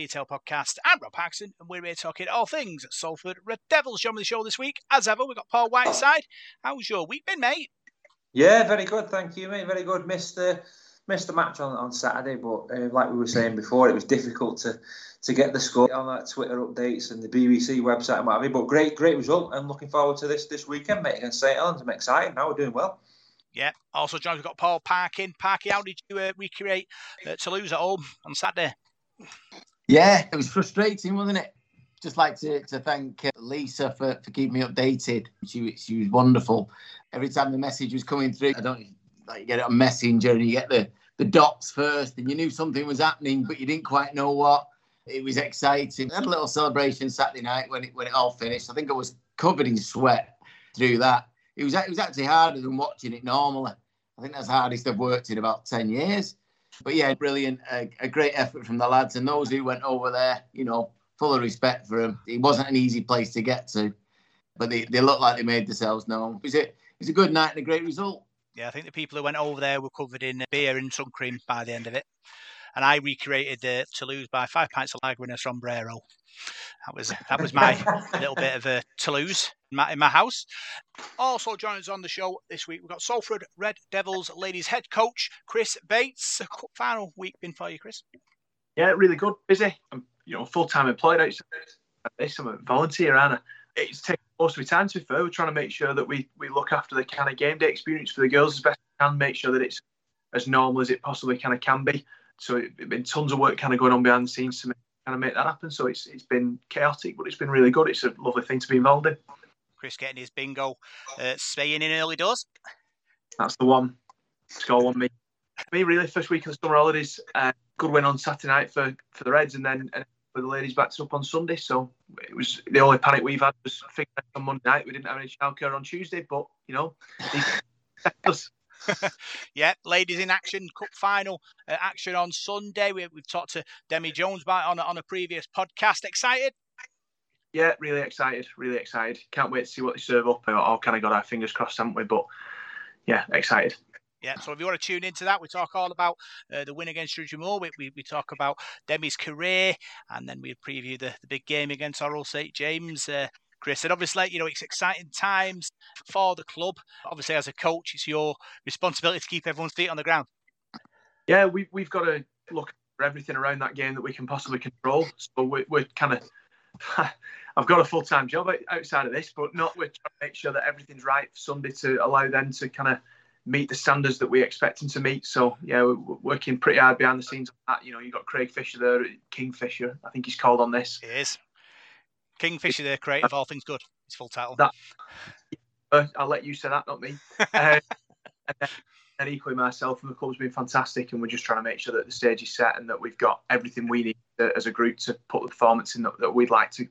Detail podcast? I'm Rob Paxton, and we're here talking all things Salford Red Devils. Joining the show this week, as ever, we've got Paul Whiteside. How's your week been, mate? Yeah, very good, thank you, mate. Very good. Missed the missed the match on, on Saturday, but uh, like we were saying before, it was difficult to to get the score on that Twitter updates and the BBC website and what have you. But great, great result, and looking forward to this this weekend, mate, against St Helens. I'm excited. Now we're doing well. Yeah. Also, John, we've got Paul Parkin. Parky, how did you uh, recreate uh, Toulouse at home on Saturday? Yeah, it was frustrating, wasn't it? Just like to, to thank uh, Lisa for, for keeping me updated. She she was wonderful. Every time the message was coming through, I don't like you get it on Messenger and you get the the dots first, and you knew something was happening, but you didn't quite know what. It was exciting. I had a little celebration Saturday night when it when it all finished. I think I was covered in sweat through that it was it was actually harder than watching it normally. I think that's the hardest I've worked in about ten years. But yeah, brilliant, a, a great effort from the lads and those who went over there. You know, full of respect for them. It wasn't an easy place to get to, but they, they looked like they made themselves known. It was a, it was a good night and a great result. Yeah, I think the people who went over there were covered in beer and sun cream by the end of it and I recreated the Toulouse by five pints of lager and a sombrero. That was that was my little bit of a Toulouse my, in my house. Also joining us on the show this week, we've got Salford Red Devils ladies head coach Chris Bates. Final week been for you, Chris? Yeah, really good. Busy. I'm you know full time employed outside this. I'm a volunteer, Anna. It's taking most of my time to be fair. We're trying to make sure that we we look after the kind of game day experience for the girls as best we can. Make sure that it's as normal as it possibly kind of can be. So it's been tons of work kind of going on behind the scenes to make, kind of make that happen. So it's it's been chaotic, but it's been really good. It's a lovely thing to be involved in. Chris getting his bingo, uh, staying in early doors. That's the one. Score one me. Me really first week of the summer holidays. Uh, good win on Saturday night for for the Reds, and then and for the ladies backed up on Sunday. So it was the only panic we've had was on Monday night. We didn't have any childcare on Tuesday, but you know, yeah, ladies in action, cup final uh, action on Sunday. We, have talked to Demi Jones about on on a previous podcast. Excited? Yeah, really excited. Really excited. Can't wait to see what they serve up. All kind of got our fingers crossed, haven't we? But yeah, excited. Yeah, so if you want to tune into that, we talk all about uh, the win against Moor. We, we, we, talk about Demi's career, and then we preview the, the big game against Orrell St James. Uh, Chris. And obviously, you know, it's exciting times for the club. Obviously, as a coach, it's your responsibility to keep everyone's feet on the ground. Yeah, we, we've got to look for everything around that game that we can possibly control. So we're, we're kind of, I've got a full time job outside of this, but not we're trying to make sure that everything's right for Sunday to allow them to kind of meet the standards that we expect them to meet. So yeah, we're working pretty hard behind the scenes on that. You know, you've got Craig Fisher there, Kingfisher, I think he's called on this. He is. Kingfisher, the creative, all things good. His full title. That, I'll let you say that, not me. uh, and, then, and equally myself and the club's been fantastic, and we're just trying to make sure that the stage is set and that we've got everything we need to, as a group to put the performance in that, that we'd like to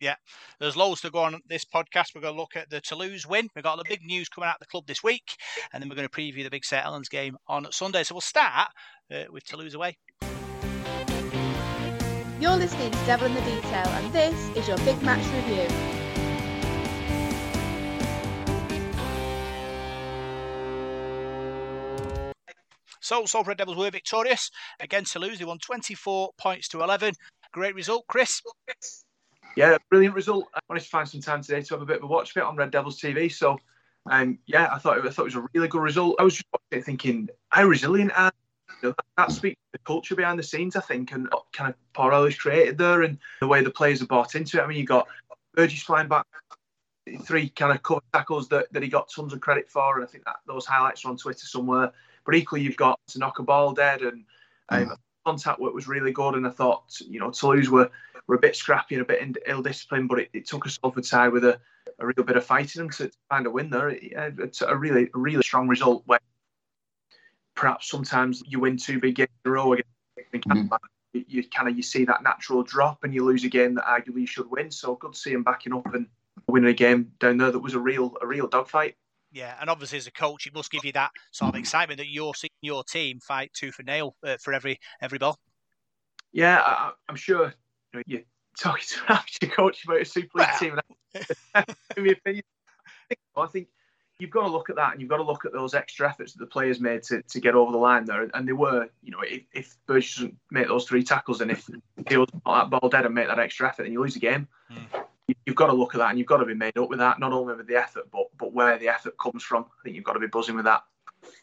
yeah, there's loads to go on this podcast. We're going to look at the Toulouse win. We've got the big news coming out of the club this week, and then we're going to preview the big St Helens game on Sunday. So we'll start uh, with Toulouse away. You're listening to Devil in the Detail, and this is your big match review. So, Salford Devils were victorious against Toulouse. They won 24 points to 11. Great result, Chris. Yeah, brilliant result. I wanted to find some time today to have a bit of a watch of it on Red Devils TV. So, um, yeah, I thought it, I thought it was a really good result. I was just thinking how resilient are you know, that, speaks to the culture behind the scenes, I think, and what kind of has created there and the way the players are bought into it. I mean, you got Burgess flying back, three kind of cover tackles that, that he got tons of credit for, and I think that those highlights are on Twitter somewhere. But equally, you've got to knock a ball dead, and um, mm. contact work was really good. And I thought, you know, Toulouse were, were a bit scrappy and a bit ill disciplined, but it, it took us Salford side with a, a real bit of fighting them to, to find a win there. It, it's a really, really strong result where perhaps sometimes you win two big games in a row against mm-hmm. you, you kind of you see that natural drop and you lose a game that arguably you should win. So good to see him backing up and winning a game down there that was a real a real dogfight. Yeah, and obviously as a coach, it must give you that sort of excitement that you're seeing your team fight tooth and nail uh, for every every ball. Yeah, I, am sure you know, you're talking to an amateur coach about a Super League team. opinion, I think you've got to look at that, and you've got to look at those extra efforts that the players made to, to get over the line there. And they were, you know, if, if Burgess doesn't make those three tackles, and if he was that ball dead and make that extra effort, then you lose the game. Mm. You've got to look at that, and you've got to be made up with that. Not only with the effort, but but where the effort comes from. I think you've got to be buzzing with that.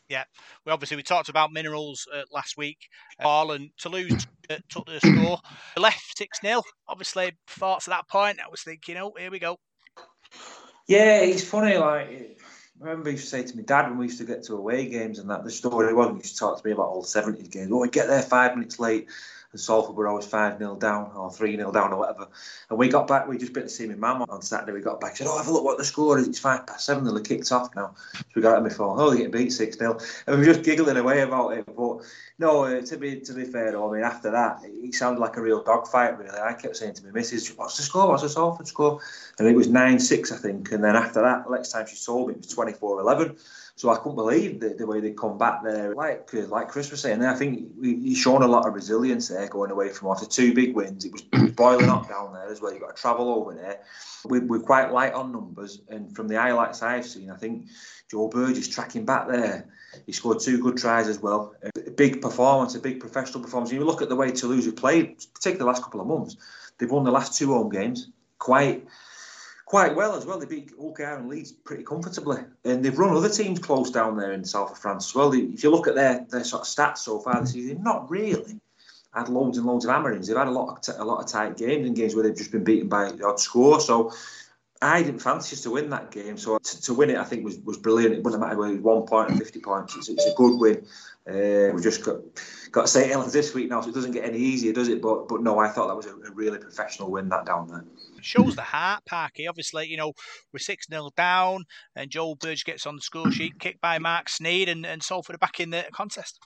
Yeah, we obviously we talked about minerals uh, last week. Uh, and Toulouse uh, took the score, left six 0 Obviously, thoughts at that point. I was thinking, oh, here we go. Yeah, it's funny. Like, I remember he used to say to me, Dad, when we used to get to away games and that, the story was he used to talk to me about all the 70s games. Oh, we get there five minutes late and Salford were always 5 0 down or 3 0 down or whatever. And we got back, we just been to see my mum on Saturday. We got back, she said, Oh, have a look what the score is. It's 5 past 7 they kicked off now. So we got it my phone. Oh, they get beat 6 0. And we were just giggling away about it. But no, uh, to be to be fair, though, I mean, after that, it sounded like a real dogfight, really. I kept saying to my missus, What's the score? What's the Salford score? And it was 9 6, I think. And then after that, next time she told me, it was 24 11. So I couldn't believe the, the way they come back there. Like like Chris was saying, I think he's shown a lot of resilience there going away from after two big wins. It was boiling up down there as well. You've got to travel over there. We, we're quite light on numbers, and from the highlights I've seen, I think Joe Burgess is tracking back there. He scored two good tries as well. A big performance, a big professional performance. You look at the way Toulouse have played, particularly the last couple of months. They've won the last two home games quite quite well as well. They beat Hull KR and Leeds pretty comfortably, and they've run other teams close down there in the south of France as well. If you look at their their sort of stats so far this season, not really had loads and loads of hammerings. They've had a lot of lot of tight games and games where they've just been beaten by odd score. So. I didn't fancy us to win that game, so to, to win it, I think was, was brilliant. It wouldn't matter whether it was one point or fifty points. It's, it's a good win. Uh, we've just got got St Helens this week now, so it doesn't get any easier, does it? But but no, I thought that was a, a really professional win that down there shows the heart, Parky. Obviously, you know, we're 6 0 down, and Joe Burgess gets on the score sheet, kicked by Marc Sneyd, and, and Salford are back in the contest.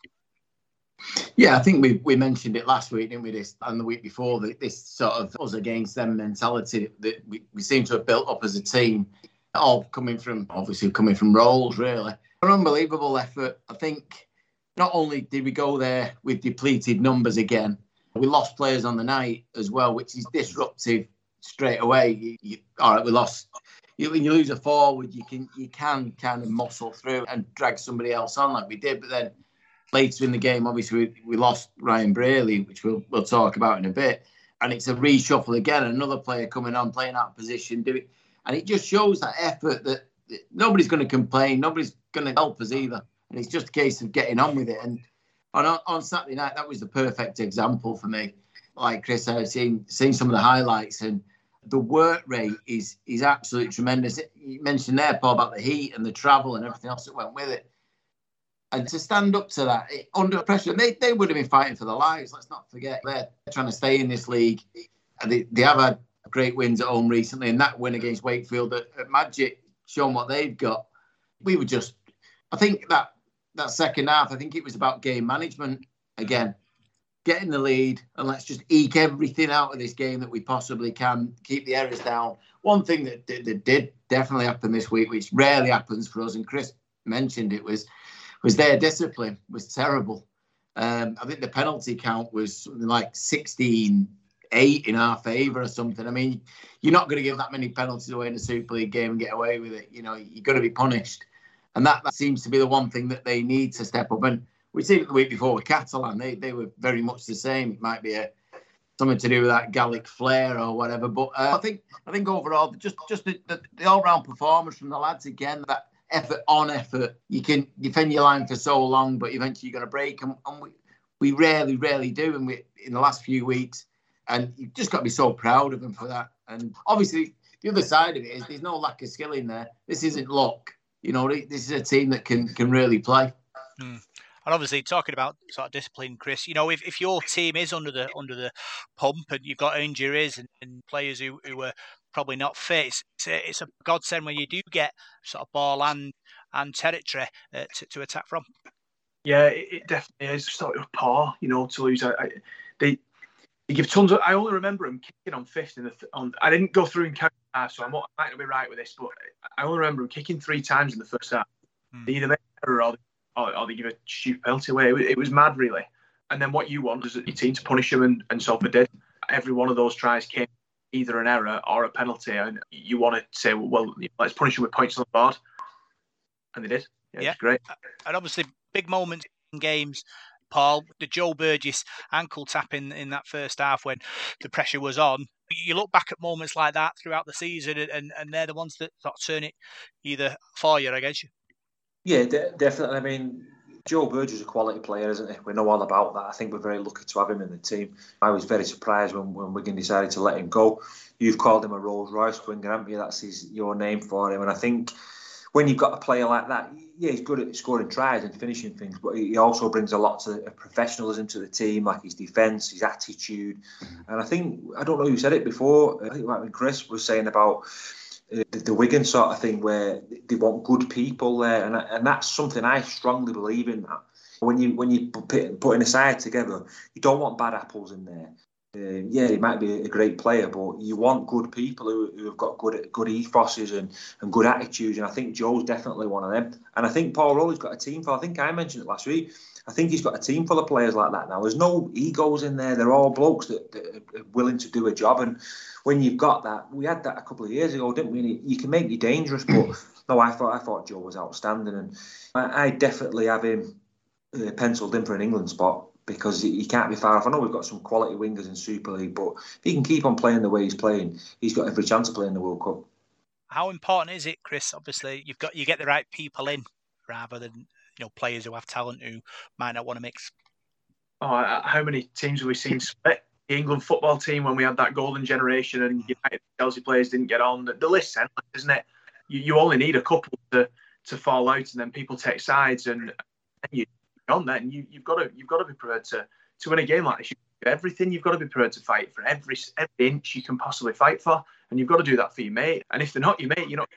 Yeah, I think we, we mentioned it last week, didn't we? This and the week before, that this sort of us against them mentality that we, we seem to have built up as a team, all coming from obviously coming from roles, really. An unbelievable effort. I think not only did we go there with depleted numbers again, we lost players on the night as well, which is disruptive straight away. You, you, all right, we lost. You, when you lose a forward, you can you can kind of muscle through and drag somebody else on like we did. But then later in the game, obviously we, we lost Ryan Brierley, which we'll we'll talk about in a bit. And it's a reshuffle again. Another player coming on, playing that position, doing, and it just shows that effort that, that nobody's going to complain, nobody's going to help us either. And it's just a case of getting on with it. And on on Saturday night, that was the perfect example for me. Like Chris, I've seen seen some of the highlights, and the work rate is is absolutely tremendous. You mentioned there, Paul, about the heat and the travel and everything else that went with it. And to stand up to that it, under pressure, they, they would have been fighting for their lives. Let's not forget they're trying to stay in this league. They, they have had great wins at home recently, and that win against Wakefield at, at Magic shown what they've got. We were just, I think that that second half, I think it was about game management again getting the lead and let's just eke everything out of this game that we possibly can, keep the errors down. One thing that, that, that did definitely happen this week, which rarely happens for us, and Chris mentioned it, was was their discipline was terrible. Um, I think the penalty count was something like 16 8 in our favour or something. I mean, you're not going to give that many penalties away in a Super League game and get away with it. You know, you're going to be punished. And that, that seems to be the one thing that they need to step up. And we seen it the week before with Catalan. They they were very much the same. It might be a something to do with that Gallic flair or whatever. But uh, I think I think overall, just just the, the, the all round performance from the lads again. That effort on effort. You can defend your line for so long, but eventually you're going to break. And, and we we rarely rarely do. And we in the last few weeks, and you've just got to be so proud of them for that. And obviously, the other side of it is there's no lack of skill in there. This isn't luck. You know, this is a team that can can really play. Mm. And obviously, talking about sort of discipline, Chris, you know, if, if your team is under the under the pump and you've got injuries and, and players who, who are probably not fit, it's, it's, a, it's a godsend when you do get sort of ball and and territory uh, to, to attack from. Yeah, it, it definitely is. Sort of par, you know, Toulouse. I, I, they they give tons of. I only remember him kicking on fifth in the. On, I didn't go through and count, so I'm not, I might not be right with this, but I only remember him kicking three times in the first half. Hmm. They either made error or or, or they give a stupid penalty away. It was, it was, mad, really. And then what you want is your team to punish them, and, and Salford did. Every one of those tries came either an error or a penalty, and you want to say, well, let's punish them with points on the board. and they did. Yeah, Yeah. it's great. Uh, and obviously big moments in games. Paul, the Joe Burgess ankle tap in, in that first half when the pressure was on. You look back at moments like that throughout the season, and, and, and they're the ones that sort of turn it either for you or against you. Yeah, de- definitely. I mean, Joe Burgess is a quality player, isn't he? We know all about that. I think we're very lucky to have him in the team. I was very surprised when, when Wigan decided to let him go. You've called him a Rolls Royce winger, haven't you? That's his, your name for him. And I think when you've got a player like that, yeah, he's good at scoring tries and finishing things, but he also brings a lot to of professionalism to the team, like his defence, his attitude. Mm-hmm. And I think, I don't know who said it before, I think it might have Chris was saying about the, the Wigan sort of thing where they want good people there, and and that's something I strongly believe in. That when you when you put putting a side together, you don't want bad apples in there. Uh, yeah, he might be a great player, but you want good people who, who have got good good ethoses and, and good attitudes. And I think Joe's definitely one of them. And I think Paul Rowley's got a team for. I think I mentioned it last week. I think he's got a team full of players like that now. There's no egos in there. They're all blokes that, that are willing to do a job. And when you've got that, we had that a couple of years ago, didn't we? And you can make you dangerous, but no, I thought I thought Joe was outstanding, and I, I definitely have him uh, penciled in for an England spot because he, he can't be far off. I know we've got some quality wingers in Super League, but if he can keep on playing the way he's playing, he's got every chance of playing the World Cup. How important is it, Chris? Obviously, you've got you get the right people in rather than you know players who have talent who might not want to mix. Oh, how many teams have we seen split? The England football team when we had that golden generation and mm. United Chelsea players didn't get on. The, the list's endless, isn't it? You, you only need a couple to, to fall out, and then people take sides, and, and you on that. And you, you've got to you've got to be prepared to to win a game like this. You everything you've got to be prepared to fight for every every inch you can possibly fight for, and you've got to do that for your mate. And if they're not your mate, you're not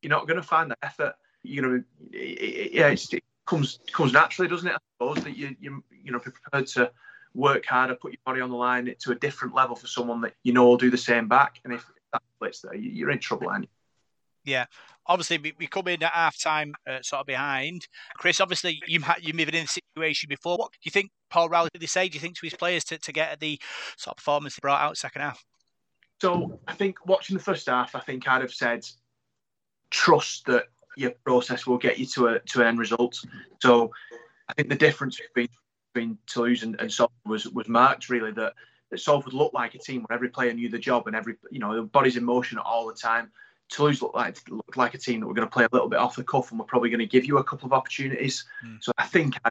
you're not going to find the effort. You're going to yeah, it's, it comes comes naturally, doesn't it? I suppose that you you you know prepared to work harder, put your body on the line to a different level for someone that you know will do the same back. And if that splits there, you're in trouble, aren't you? Yeah, obviously we, we come in at half time uh, sort of behind. Chris, obviously you you've been in the situation before. What do you think Paul Rowley did say? Do you think to his players to, to get the sort of performance they brought out second half? So I think watching the first half, I think I'd have said trust that your process will get you to a to an end result. So I think the difference between between Toulouse and, and Salford was was marked really that that Salford looked like a team where every player knew the job and every you know the body's in motion all the time. Toulouse looked like looked like a team that were going to play a little bit off the cuff and were probably going to give you a couple of opportunities. Mm. So I think I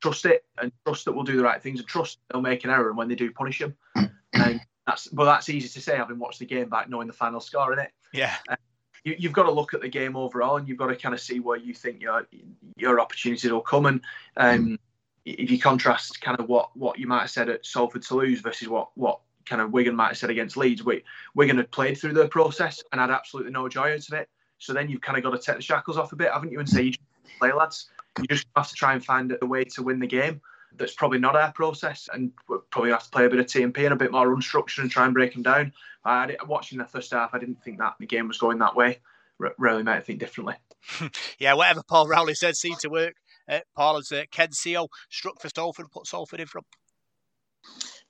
trust it and trust that we'll do the right things and trust they'll make an error and when they do punish them. and that's well that's easy to say having watched the game back knowing the final score in it. Yeah. You, you've got to look at the game overall and you've got to kind of see where you think your your opportunities will come and um, if you contrast kind of what what you might have said at Salford Toulouse versus what what kind of Wigan might have said against Leeds. we Wigan had played through the process and had absolutely no joy out of it. So then you've kind of got to take the shackles off a bit, haven't you? And say, you just play, lads. You just have to try and find a way to win the game. That's probably not our process, and we'll probably have to play a bit of TMP and a bit more unstructured and try and break them down. I, watching the first half, I didn't think that the game was going that way. R- really made think differently. yeah, whatever Paul Rowley said seemed to work. Uh, Paul has uh, Ken Sio struck for Salford, put Salford in front.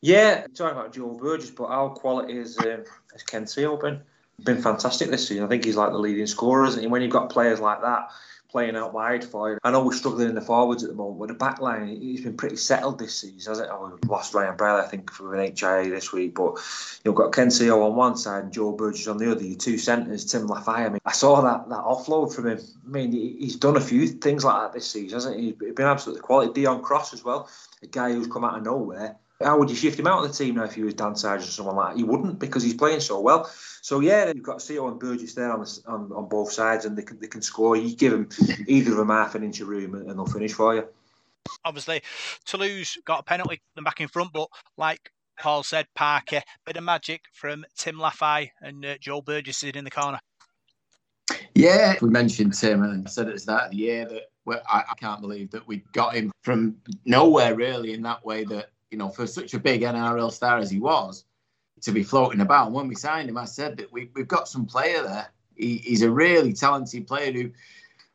Yeah, talking about Joe Burgess, but our quality is has Ken Sio been been fantastic this season. I think he's like the leading scorer, isn't he? When you've got players like that playing out wide for you, I know we're struggling in the forwards at the moment, but the back line he's been pretty settled this season, hasn't it? Oh, lost Ryan Brierley, I think, for an HIA this week, but you've got Ken Sio on one side and Joe Burgess on the other. Your two centres, Tim Lafai. I mean, I saw that that offload from him. I mean, he's done a few things like that this season, hasn't he? He's been absolutely quality. Deon Cross as well, a guy who's come out of nowhere how would you shift him out of the team now if he was Dan Sargent or someone like that? You wouldn't because he's playing so well. So yeah, you've got Sio and Burgess there on, the, on on both sides, and they can they can score. You give them either of them half an inch of room, and, and they'll finish for you. Obviously, Toulouse got a penalty, them back in front, but like Paul said, Parker, bit of magic from Tim Lafai and uh, Joe Burgess in the corner. Yeah, we mentioned Tim, and I said at the start of the year that well, I, I can't believe that we got him from nowhere really in that way that you know, for such a big NRL star as he was, to be floating about. And when we signed him, I said that we, we've got some player there. He, he's a really talented player who,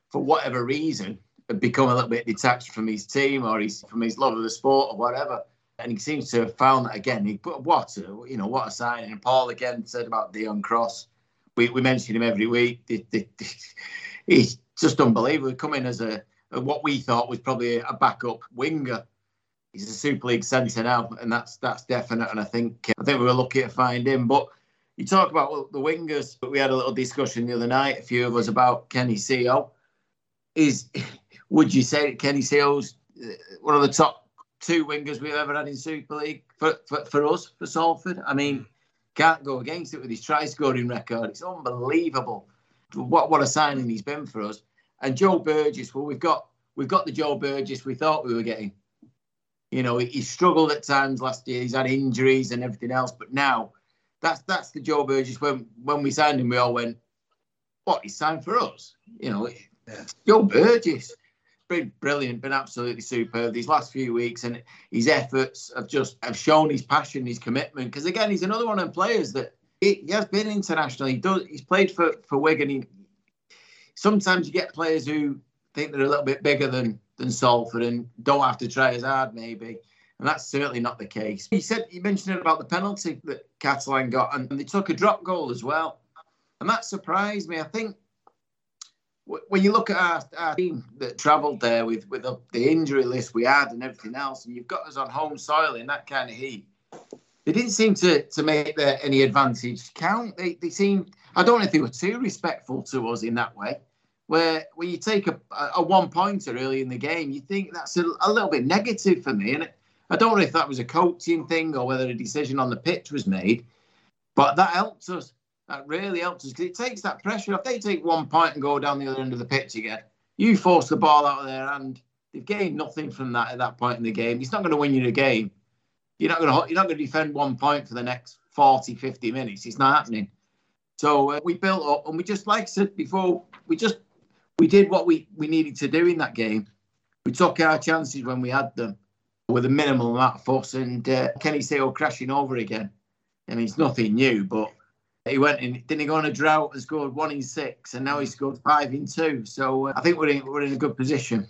for whatever reason, had become a little bit detached from his team or his, from his love of the sport or whatever. And he seems to have found that again. He put what a, you know what a signing. And Paul again said about Deon Cross. We, we him every week. He's just unbelievable. Coming as a, what we thought was probably a, backup winger. He's a Super League centre now, and that's that's definite. And I think I think we were lucky to find him. But you talk about the wingers, but we had a little discussion the other night, a few of us about Kenny Sio. Is would you say Kenny Sio's uh, one of the top two wingers we've ever had in Super League for, for, for us, for Salford? I mean, can't go against it with his try scoring record. It's unbelievable. What what a signing he's been for us. And Joe Burgess, well, we've got we've got the Joe Burgess we thought we were getting. You know, he, he struggled at times last year. He's had injuries and everything else, but now that's that's the Joe Burgess. When when we signed him, we all went, "What? He's signed for us?" You know. Joe Burgess, been brilliant, been absolutely superb these last few weeks, and his efforts have just have shown his passion, his commitment. Because again, he's another one of the players that he, he, has been international. He does. He's played for for Wigan. He, sometimes you get players who think they're a little bit bigger than than Salford and don't have to try as hard, maybe. And that's certainly not the case. He said you mentioned about the penalty that Catalan got, and they took a drop goal as well. And that surprised me. I think when you look at our, our team that travelled there with, with the, the, injury list we had and everything else, and you've got us on home soil in that kind of heat, they didn't seem to, to make any advantage count. They, they seemed, I don't know if they were too respectful to us in that way, where when you take a, a one pointer early in the game, you think that's a, a little bit negative for me. And it, I don't know if that was a coaching thing or whether a decision on the pitch was made, but that helped us. That really helps us because it takes that pressure off. They take one point and go down the other end of the pitch again. You force the ball out of their hand. They've gained nothing from that at that point in the game. It's not going to win you the game. You're not going to you're not going to defend one point for the next 40, 50 minutes. It's not happening. So uh, we built up and we just like I said before, we just we did what we, we needed to do in that game. We took our chances when we had them with a minimal amount of fuss and uh, Kenny Sio crashing over again. I mean, it's nothing new, but he went in, didn't he go on a drought and scored one in six, and now he scored five in two. So uh, I think we're in, we're in a good position.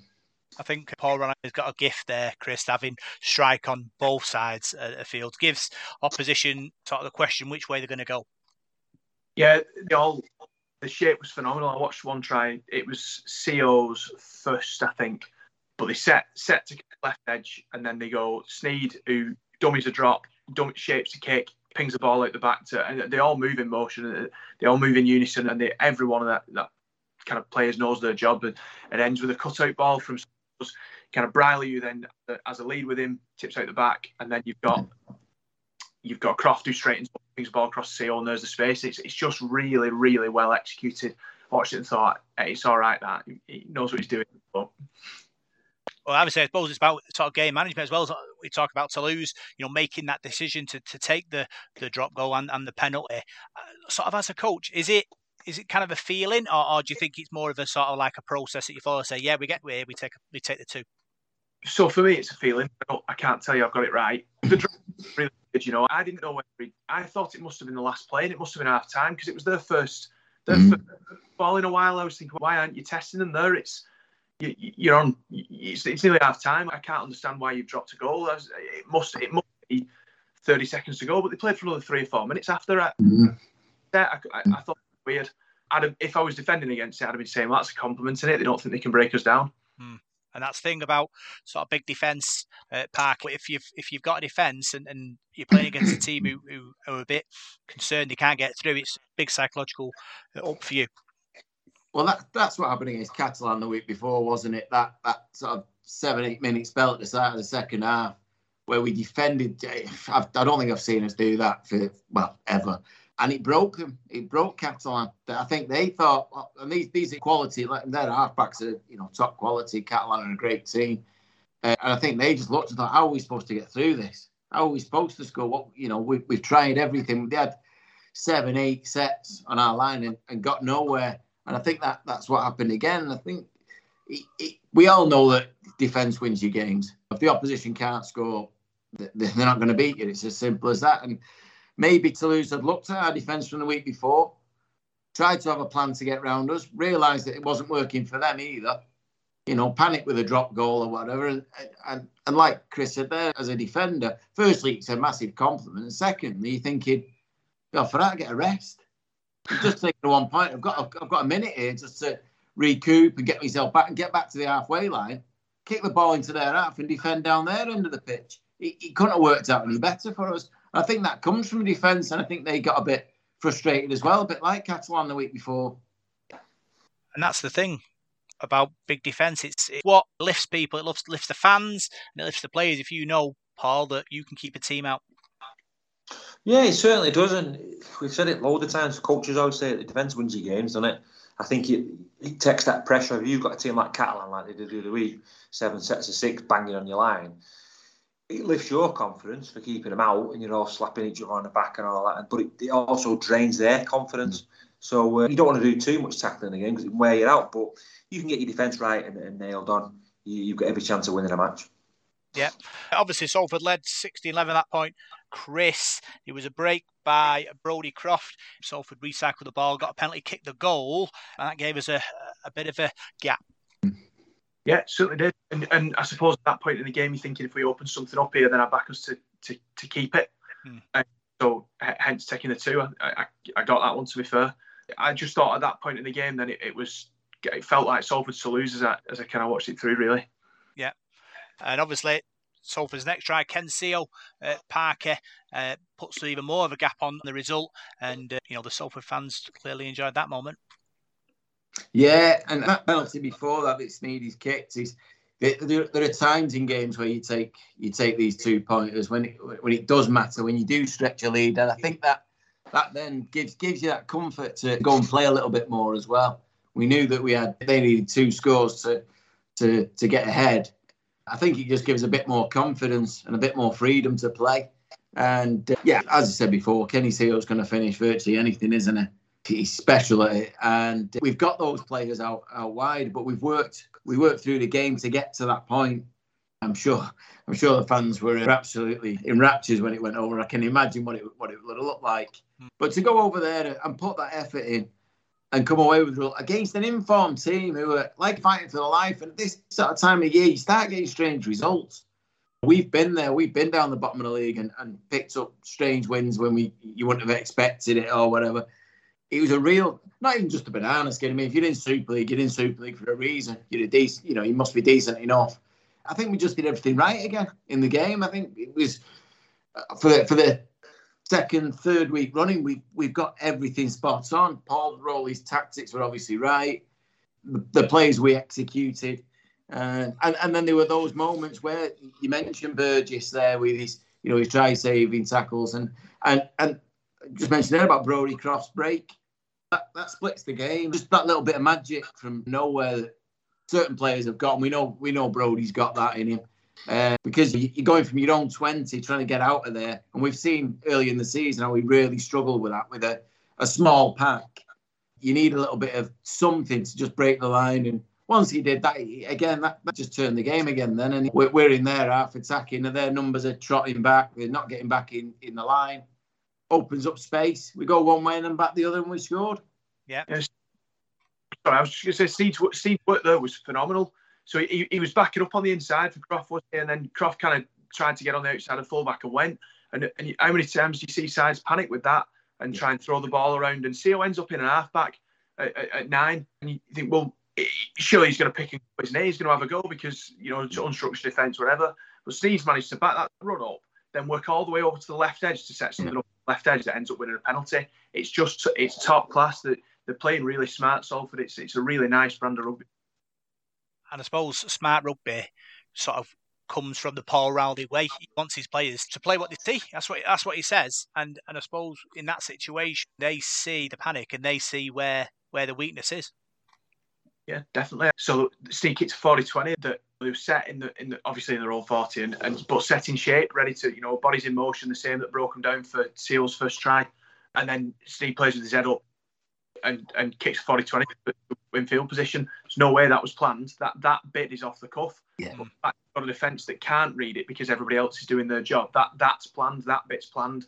I think Paul Ryan has got a gift there, Chris, having strike on both sides of the field. Gives opposition sort of the question which way they're going to go. Yeah, the all the shape was phenomenal. I watched one try. It was Co's first, I think, but they set set to left edge, and then they go Sneyd, who dummies a drop, shapes a kick, pings the ball out the back to, and they all move in motion. They all move in unison, and they, every one of that, that kind of players knows their job. And it ends with a cutout ball from kind of Brierley, who then as a lead with him tips out the back, and then you've got you've got Croft who straightens pings the ball across the seal, and there's the space. It's it's just really really well executed. Watched it and thought hey, it's all right. That he knows what he's doing. But well, obviously, I suppose it's about sort of game management as well. As we talk about Toulouse, you know, making that decision to, to take the, the drop goal and, and the penalty. Uh, sort of as a coach, is it is it kind of a feeling, or, or, do you think it's more of a sort of like a process that you follow? Say, yeah, we get here, we take we take the two. So for me, it's a feeling. I, I can't tell you I've got it right. The drop really you know. I didn't know whether I thought it must have been the last play, and it must have been half time because it was their first their mm. first ball in a while. I was thinking, why aren't you testing them there? It's you, are on. It's, it's, nearly half time. I can't understand why you've dropped a goal. It must. It must be thirty seconds to go. But they played for another three or four minutes after. I, mm-hmm. I, I, I thought weird. I'd have, if I was defending against it, I'd have been saying well, that's a compliment in it. They don't think they can break us down. Hmm. And that's the thing about sort of big defence at Park. If you've if you've got a defence and, and you're playing against a team who, who are a bit concerned they can't get through, it's big psychological uh, up for you. Well, that, that's what happened against Catalan the week before, wasn't it? That that sort of seven, eight minute spell at the start of the second half where we defended. I've, I do not think I've seen us do that for, well, ever. And it broke them. It broke Catalan. I think they thought, and these these are quality, like their halfbacks are, you know, top quality. Catalan are a great team. Uh, and I think they just looked and thought, how are we supposed to get through this? How are we supposed to score? What, you know, we, we've tried everything. They had seven, eight sets on our line and, and got nowhere. And I think that that's what happened again. I think it, it, we all know that defence wins your games. If the opposition can't score, they're not going to beat you. It's as simple as that. And maybe Toulouse had looked at our defence from the week before, tried to have a plan to get round us, realised that it wasn't working for them either. You know, panic with a drop goal or whatever. And, and, and like Chris said there, as a defender, firstly, it's a massive compliment. And secondly, you're thinking, oh, for that, get a rest just taking one point. I've got I've, got a minute here just to recoup and get myself back and get back to the halfway line, kick the ball into their half and defend down their end of the pitch. It, it couldn't have worked out any better for us. I think that comes from defence, and I think they got a bit frustrated as well, a bit like Catalan the week before. And that's the thing about big defence. It's, it's what lifts people. It lifts, lifts the fans and it lifts the players. If you know, Paul, that you can keep a team out. Yeah, it certainly does. And we've said it loads of times. Coaches always say the defence wins your games, doesn't it? I think it, it takes that pressure. If you've got a team like Catalan, like they did the other week, seven sets of six banging on your line, it lifts your confidence for keeping them out and you're all slapping each other on the back and all that. But it, it also drains their confidence. So uh, you don't want to do too much tackling again because it can wear you out. But you can get your defence right and, and nailed on. You, you've got every chance of winning a match. Yeah. Obviously, Salford led 16 11 at that point. Chris, it was a break by Brodie Croft. Salford recycled the ball, got a penalty, kicked the goal, and that gave us a, a bit of a gap. Yeah, certainly did. And, and I suppose at that point in the game, you're thinking if we open something up here, then I back us to, to, to keep it. Hmm. And so, hence taking the two. I, I, I, got that one, to be fair. I just thought at that point in the game, then it, it was it felt like Salford to lose as I, as I kind of watched it through, really. Yeah. And obviously, Salford's next try, Ken Sio, uh, Parker, uh, puts even more of a gap on the result. And, uh, you know, the Salford fans clearly enjoyed that moment. Yeah, and that penalty before that that Sneady's kicked is there, there, are times in games where you take you take these two pointers when it, when it does matter when you do stretch a lead, and I think that that then gives gives you that comfort to go and play a little bit more as well. We knew that we had they needed two scores to to to get ahead. I think it just gives a bit more confidence and a bit more freedom to play. And uh, yeah, as I said before, Kenny Sio's going to finish virtually anything, isn't he? He's special at it, and we've got those players out, out wide, but we've worked we worked through the game to get to that point. I'm sure I'm sure the fans were absolutely in raptures when it went over. I can imagine what it what it would have looked like. Hmm. But to go over there and put that effort in and come away with it against an informed team who are like fighting for their life, and this sort of time of year, you start getting strange results. We've been there. We've been down the bottom of the league and, and picked up strange wins when we you wouldn't have expected it or whatever it was a real, not even just a banana skin. I mean, if you're in Super League, you're in Super League for a reason. You're a decent, you know, you must be decent enough. I think we just did everything right again in the game. I think it was uh, for the, for the second, third week running, we we've got everything spot on. Paul Rowley's tactics were obviously right. The, the plays we executed, uh, and and then there were those moments where you mentioned Burgess there with his, you know, his try saving tackles, and and and just mentioned there about Brodie Croft's break that, that splits the game. Just that little bit of magic from nowhere that certain players have got. And we know we know Brodie's got that in him. Uh, because you're going from your own 20 trying to get out of there. And we've seen early in the season how we really struggled with that with a, a small pack. You need a little bit of something to just break the line. And once he did that, again, that, that just turned the game again then. And we're, we're in there half attacking, and their numbers are trotting back. They're not getting back in, in the line opens up space. We go one way and then back the other, and we scored. Yeah. Yes. Sorry, I was just going to say Steve's, Steve's work there was phenomenal. So he, he was backing up on the inside for Croft, was he? and then Croft kind of tried to get on the outside and fall back and went. And, and how many times do you see sides panic with that and try and throw the ball around? And Seal ends up in an halfback at, at, at nine, and you think, well, surely he's going to pick his name, he's going to have a go because you know it's unstructured defence, whatever. But Steve's managed to back that run up then work all the way over to the left edge to set something yeah. up left edge that ends up winning a penalty. It's just it's top class. That they're playing really smart Salford. It's it's a really nice brand of rugby. And I suppose smart rugby sort of comes from the Paul Rowley way. He wants his players to play what they see. That's what that's what he says. And and I suppose in that situation they see the panic and they see where where the weakness is. Yeah, definitely. So Steve kicked 40-20 that they were set in the in the, obviously in their own 40 and, and but set in shape, ready to, you know, bodies in motion, the same that broke them down for Sio's first try. And then Steve plays with his head up and, and kicks 40-20 in field position. There's no way that was planned. That that bit is off the cuff. Yeah. But got a defence that can't read it because everybody else is doing their job. That that's planned. That bit's planned.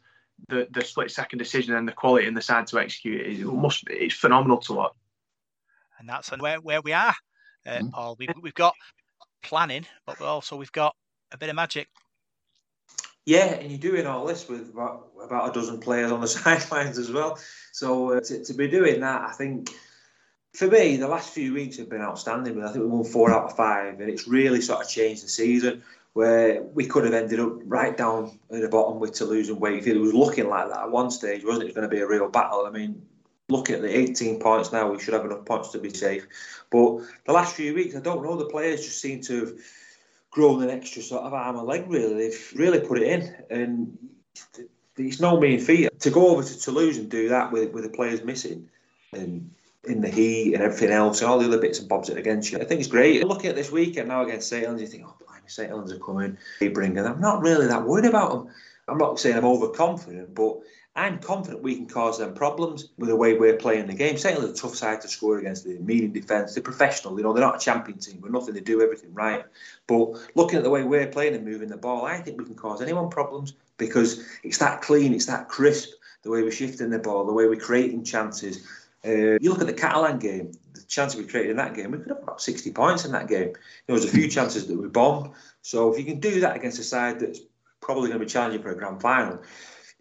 The the split second decision and the quality in the side to execute it, it must it's phenomenal to watch. And that's where where we are, uh, mm-hmm. Paul. We've, we've got planning, but also we've got a bit of magic. Yeah, and you're doing all this with about, about a dozen players on the sidelines as well. So uh, to, to, be doing that, I think For me, the last few weeks have been outstanding. I think we won four out of five, and it's really sort of changed the season where we could have ended up right down at the bottom with Toulouse and Wakefield. It was looking like that at one stage, wasn't it? It's going to be a real battle. I mean, looking at the 18 points now, we should have enough points to be safe. But the last few weeks, I don't know, the players just seem to have grown an extra sort of arm and leg, really. They've really put it in. And it's no mean feat. To go over to Toulouse and do that with, with the players missing and in the heat and everything else and all the other bits and bobs against you, I think it's great. Looking at this weekend now against St. Helens, you think, oh, blimey, St Helens are coming, they bring them. I'm not really that worried about them. I'm not saying I'm overconfident, but I'm confident we can cause them problems with the way we're playing the game. Certainly, a tough side to score against. The medium defence, they're professional. You know, they're not a champion team. We're nothing. They do everything right. But looking at the way we're playing and moving the ball, I think we can cause anyone problems because it's that clean, it's that crisp. The way we're shifting the ball, the way we're creating chances. Uh, you look at the Catalan game, the chances we created in that game, we could have about 60 points in that game. There was a few chances that we bombed. So if you can do that against a side that's probably going to be challenging for a grand final,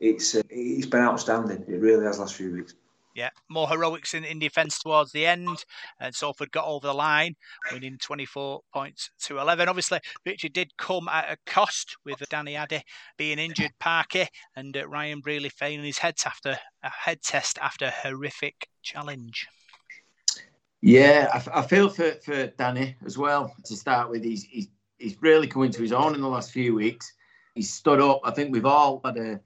it's uh, it's been outstanding. It really has last few weeks. Yeah, more heroics in, in defence towards the end, and Salford got over the line, winning 24 points to 11. Obviously, victory did come at a cost with Danny Addy being injured, Parky, and uh, Ryan Brierley failing his head after a head test after a horrific challenge. Yeah, I, I, feel for, for Danny as well. To start with, he's, he's he's really come into his own in the last few weeks. He's stood up. I think we've all had a,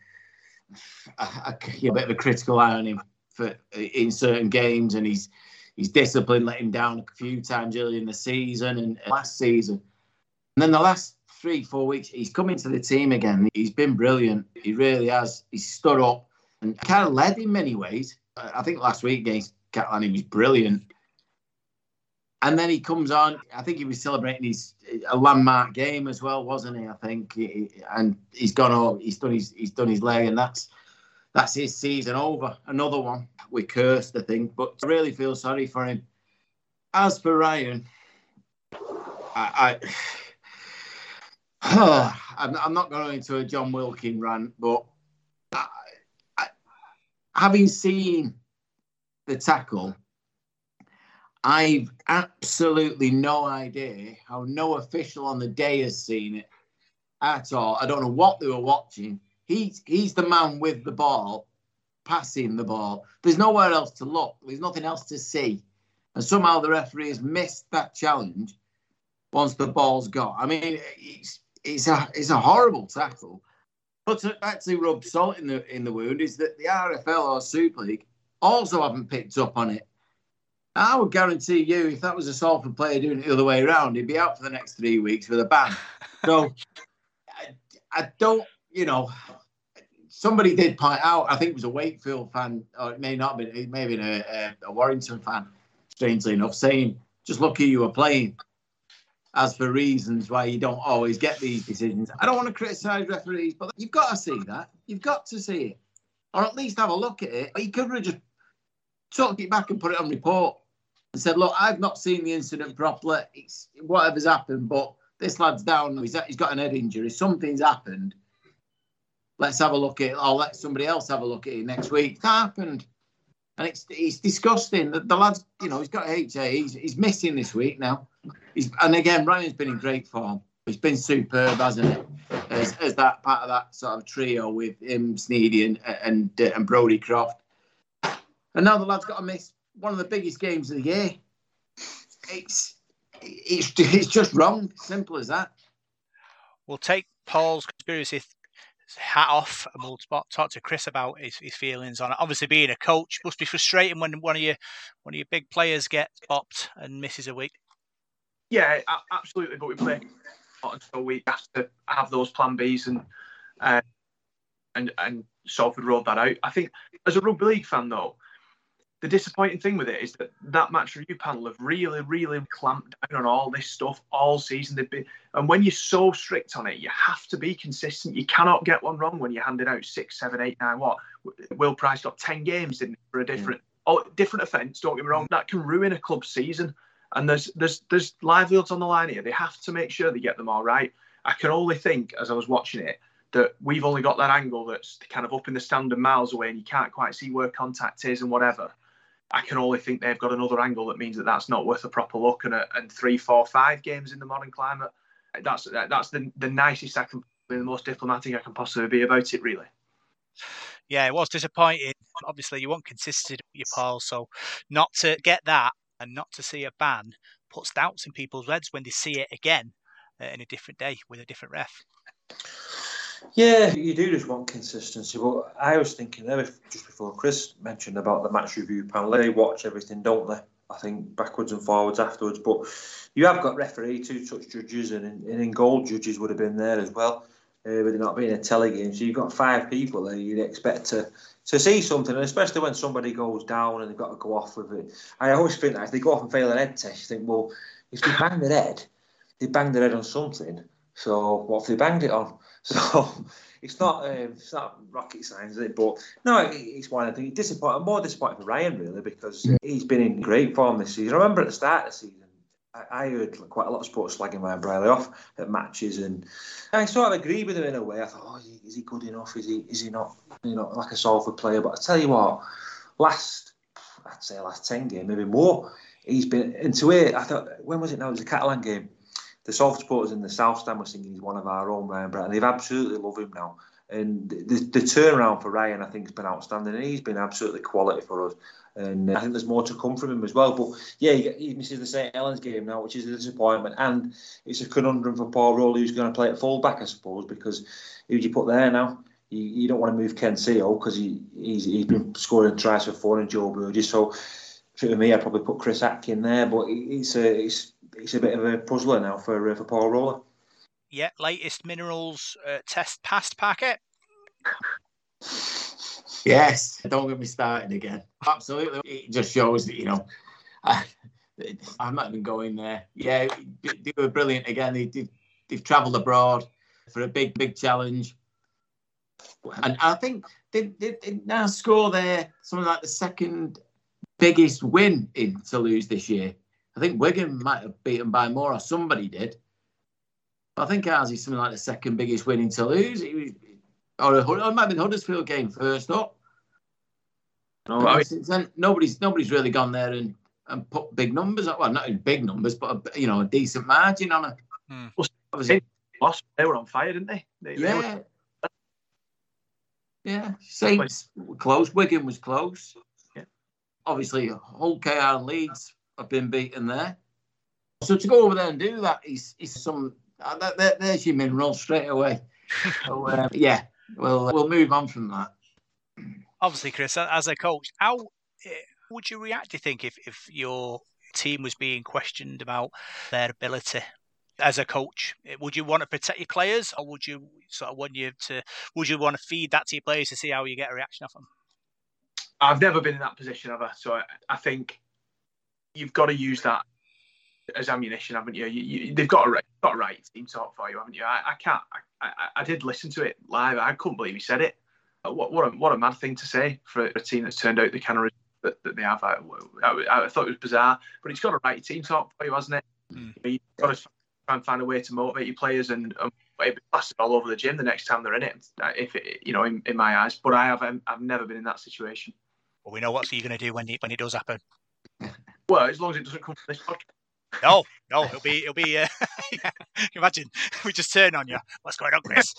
a, a, bit of a critical eye on him for in certain games, and he's he's discipline let him down a few times early in the season and uh, last season. And then the last three, four weeks, he's come into the team again. He's been brilliant. He really has. He's stood up and kind of led in many ways. I think last week against Catalan, he was brilliant. And then he comes on. I think he was celebrating his a landmark game as well, wasn't he? I think, and he's gone. Oh, he's done his he's done his leg, and that's that's his season over. Another one. We cursed, I think, but I really feel sorry for him. As for Ryan, I, I I'm, not going into a Jon Wilkin rant, but I, I, having seen the tackle, I've absolutely no idea how no official on the day has seen it at all. I don't know what they were watching He's he's the man with the ball, passing the ball. There's nowhere else to look. There's nothing else to see, and somehow the referee has missed that challenge once the ball's got. I mean, it's it's a it's a horrible tackle. But to actually rub salt in the in the wound is that the RFL or Super League also haven't picked up on it. I would guarantee you, if that was a Salford player doing it the other way around, he'd be out for the next three weeks with a ban. so I, I don't you know, somebody did point out, I think it was a Wakefield fan, or it may not have been, it may have been a, a, a Warrington fan, strangely enough, saying, just look who you were playing. As for reasons why you don't always get these decisions, I don't want to criticise referees, but you've got to see that. You've got to see it, or at least have a look at it. You could have just took it back and put it on report and said, "Look, I've not seen the incident properly. It's whatever's happened, but this lad's down. He's, he's got an head injury. Something's happened let's have a look at it, or let somebody else have a look at it next week. It happened. And it's it's disgusting. The, the lad's, you know, he's got HA. He's, he's missing this week now. He's, and again, Ryan's been in great form. He's been superb, hasn't it? As, as that part of that sort of trio with him, Sneedy, and and, and Brodie Croft. And now the lad's got to miss one of the biggest games of the year. It's it's it's just wrong. Simple as that. We'll take Paul's conspiracy hat off and we'll talk to Chris about his, his feelings on it. Obviously, being a coach must be frustrating when one of your one of your big players gets popped and misses a week. Yeah, absolutely. But we play until we have to have those plan Bs and uh, and and Salford rolled that out. I think as a rugby league fan though, the disappointing thing with it is that that match review panel have really, really clamped down on all this stuff all season. They've been, and when you're so strict on it, you have to be consistent. You cannot get one wrong when you're handing out six, seven, eight, nine. What Will Price got ten games didn't for a different, oh, different offence. Don't get me wrong, that can ruin a club's season. And there's there's there's livelihoods on the line here. They have to make sure they get them all right. I can only think as I was watching it that we've only got that angle that's kind of up in the stand and miles away, and you can't quite see where contact is and whatever I can only think they've got another angle that means that that's not worth a proper look. And, and three, four, five games in the modern climate, that's that's the, the nicest I can, be, the most diplomatic I can possibly be about it, really. Yeah, it was disappointing. Obviously, you want consistency, with your Paul. So, not to get that and not to see a ban puts doubts in people's heads when they see it again uh, in a different day with a different ref. Yeah, you do just want consistency. But I was thinking there just before Chris mentioned about the match review panel. They watch everything, don't they? I think backwards and forwards afterwards. But you have got referee, two touch judges, and in, in goal judges would have been there as well. Uh, with it not being a tele game, so you've got five people there. You'd expect to to see something, and especially when somebody goes down and they've got to go off with it. I always think that if they go off and fail an head test, you think, well, if they bang their head, they banged their head on something. So what if they banged it on? So it's not um, it's not rocket science, is it? But no, it's one of the disappointing. More disappointed for Ryan really because he's been in great form this season. I remember at the start of the season, I, heard quite a lot of sports slagging Ryan Brierley off at matches, and I sort of agree with him in a way. I thought, oh, is he good enough? Is he is he not? You know, like a Salford player. But I tell you what, last I'd say last ten game, maybe more. He's been into it. I thought, when was it now? It was a Catalan game the Salford supporters in the South Stand were singing he's one of our own, Ryan Brett, and they've absolutely love him now. And the, the, turnaround for Ryan, I think, has been outstanding. And he's been absolutely quality for us. And I think there's more to come from him as well. But yeah, he, misses the St Helens game now, which is a disappointment. And it's a conundrum for Paul Rowley, who's going to play at fullback, I suppose, because who do you put there now? You, you don't want to move Ken Sio because he, he's, he's been scoring tries for four and Joe Burgess. So for me, I'd probably put Chris Atkin there. But it's a, it's it's a bit of a puzzler now for uh, for Paul Rowley. Yeah, latest minerals uh, test passed packet. Yes, don't get me started again. Absolutely, it just shows that you know. I, I'm not even going there. Yeah, they were brilliant again. They, they, they've travelled abroad for a big, big challenge. And I think they, they, they now score there something like the second biggest win in Toulouse this year. I think Wigan might have beaten by more, or somebody did. But I think ours is something like the second biggest win in Toulouse. Or, or it might have been Huddersfield game first up. No, I mean, then nobody's nobody's really gone there and, and put big numbers. Well, not in big numbers, but a, you know a decent margin on it. Hmm. Well, lost. They were on fire, didn't they? they yeah. They were... Yeah. Saints close. Wigan was close. Yeah. Obviously, Hull, KR, and Leeds have been beaten there. So to go over there and do that is, is some uh, that, there's your mineral straight away. so uh, yeah, we'll we'll move on from that. Obviously, Chris, as a coach, how eh, would you react? Do you think if if your team was being questioned about their ability as a coach? Eh, would you want to protect your players, or would you sort of want you to? Would you want to feed that to your players to see how you get a reaction off them? I've never been in that position ever, so I, I think you've got to use that as ammunition, haven't you? you, you they've got a got a right team talk for you, haven't you? I, I can't. I, I, I, did listen to it live. I couldn't believe he said it. Uh, what what a, what a mad thing to say for a team that's turned out the kind of that, that they have. I, I, thought it was bizarre, but it's got a right team talk for you, hasn't it? Mm. You've got to try and find a way to motivate your players and. Um, it plastered all over the gym the next time they're in it. If it, you know, in, in my eyes, but I have I've never been in that situation. Well, we know what you're going to do when it when it does happen. Well, as long as it doesn't come from this podcast. No, no, it'll be, it'll be. Uh, yeah. Imagine we just turn on you. What's going on, Chris?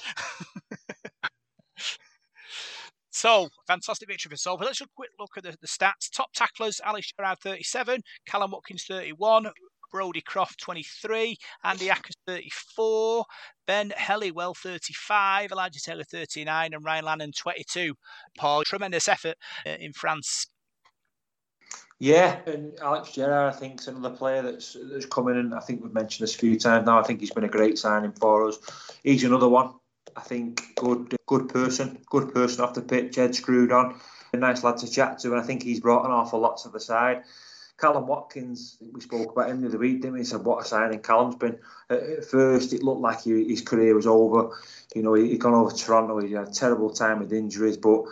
so fantastic victory for Salford. Let's just quick look at the, the stats. Top tacklers: Alex Gerrard, thirty-seven, Callum Watkins, thirty-one. Brodie Croft 23, Andy Ackers 34, Ben Hellewell 35, Elijah Taylor 39, and Ryan Lannon 22. Paul, tremendous effort uh, in France yeah, and Alex Gerrard, I think, is another player that's that's coming in. I think we've mentioned this a few times now. I think he's been a great signing for us. He's another one. I think good, good person, good person off the pitch, head screwed on, a nice lad to chat to, and I think he's brought an awful lot to the side. Callum Watkins, we spoke about him the other week, didn't we? He said, what a signing Callum's been. At first, it looked like he, his career was over. You know, he, had gone over to Toronto, he had a terrible time with injuries, but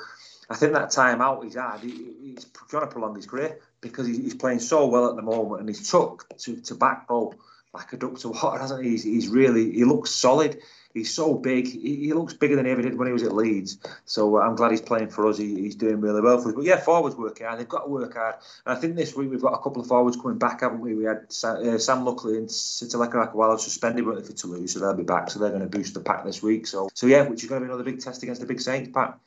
I think that time out he's had, he, he's trying to prolong his career because he's playing so well at the moment and he's took to, to back goal like a duck to water, hasn't he? He's, he's really, he looks solid. he's so big. He, he, looks bigger than he ever did when he was at Leeds. So uh, I'm glad he's playing for us. He, he's doing really well for us. But yeah, forwards work hard. They've got to work hard. And I think this week we've got a couple of forwards coming back, haven't we? We had uh, Sam Luckley and Sitaleki Akauola suspended, but for Toulouse, so they'll be back. So they're going to boost the pack this week. So so yeah, which is going to be another big test against the big Saints pack.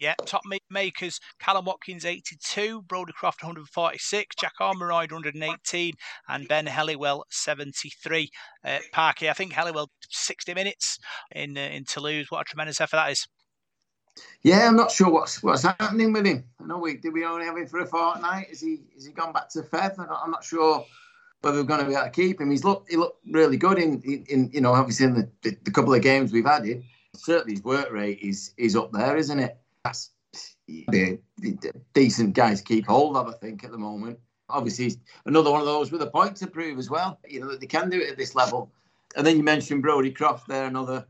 Yeah, top makers Callum Watkins 82, Brodie Croft 146, Jack Arkwright 118, and Ben Hellewell 73. Uh, Parky, I think Hellewell 60 minutes in uh, in Toulouse. What a tremendous effort that is. Yeah, I'm not sure what's what's happening with him. I know we did we only have him for a fortnight. Is he is he gone back to Fev? I'm not sure whether we're going to be able to keep him. He's looked he looked really good in in, in you know obviously in the, the, the couple of games we've had him. Certainly his work rate is is up there, isn't it? That's the, the decent guys keep hold of, I think, at the moment. Obviously, he's another one of those with a point to prove as well. You know that they can do it at this level. And then you mentioned Brodie Croft there, another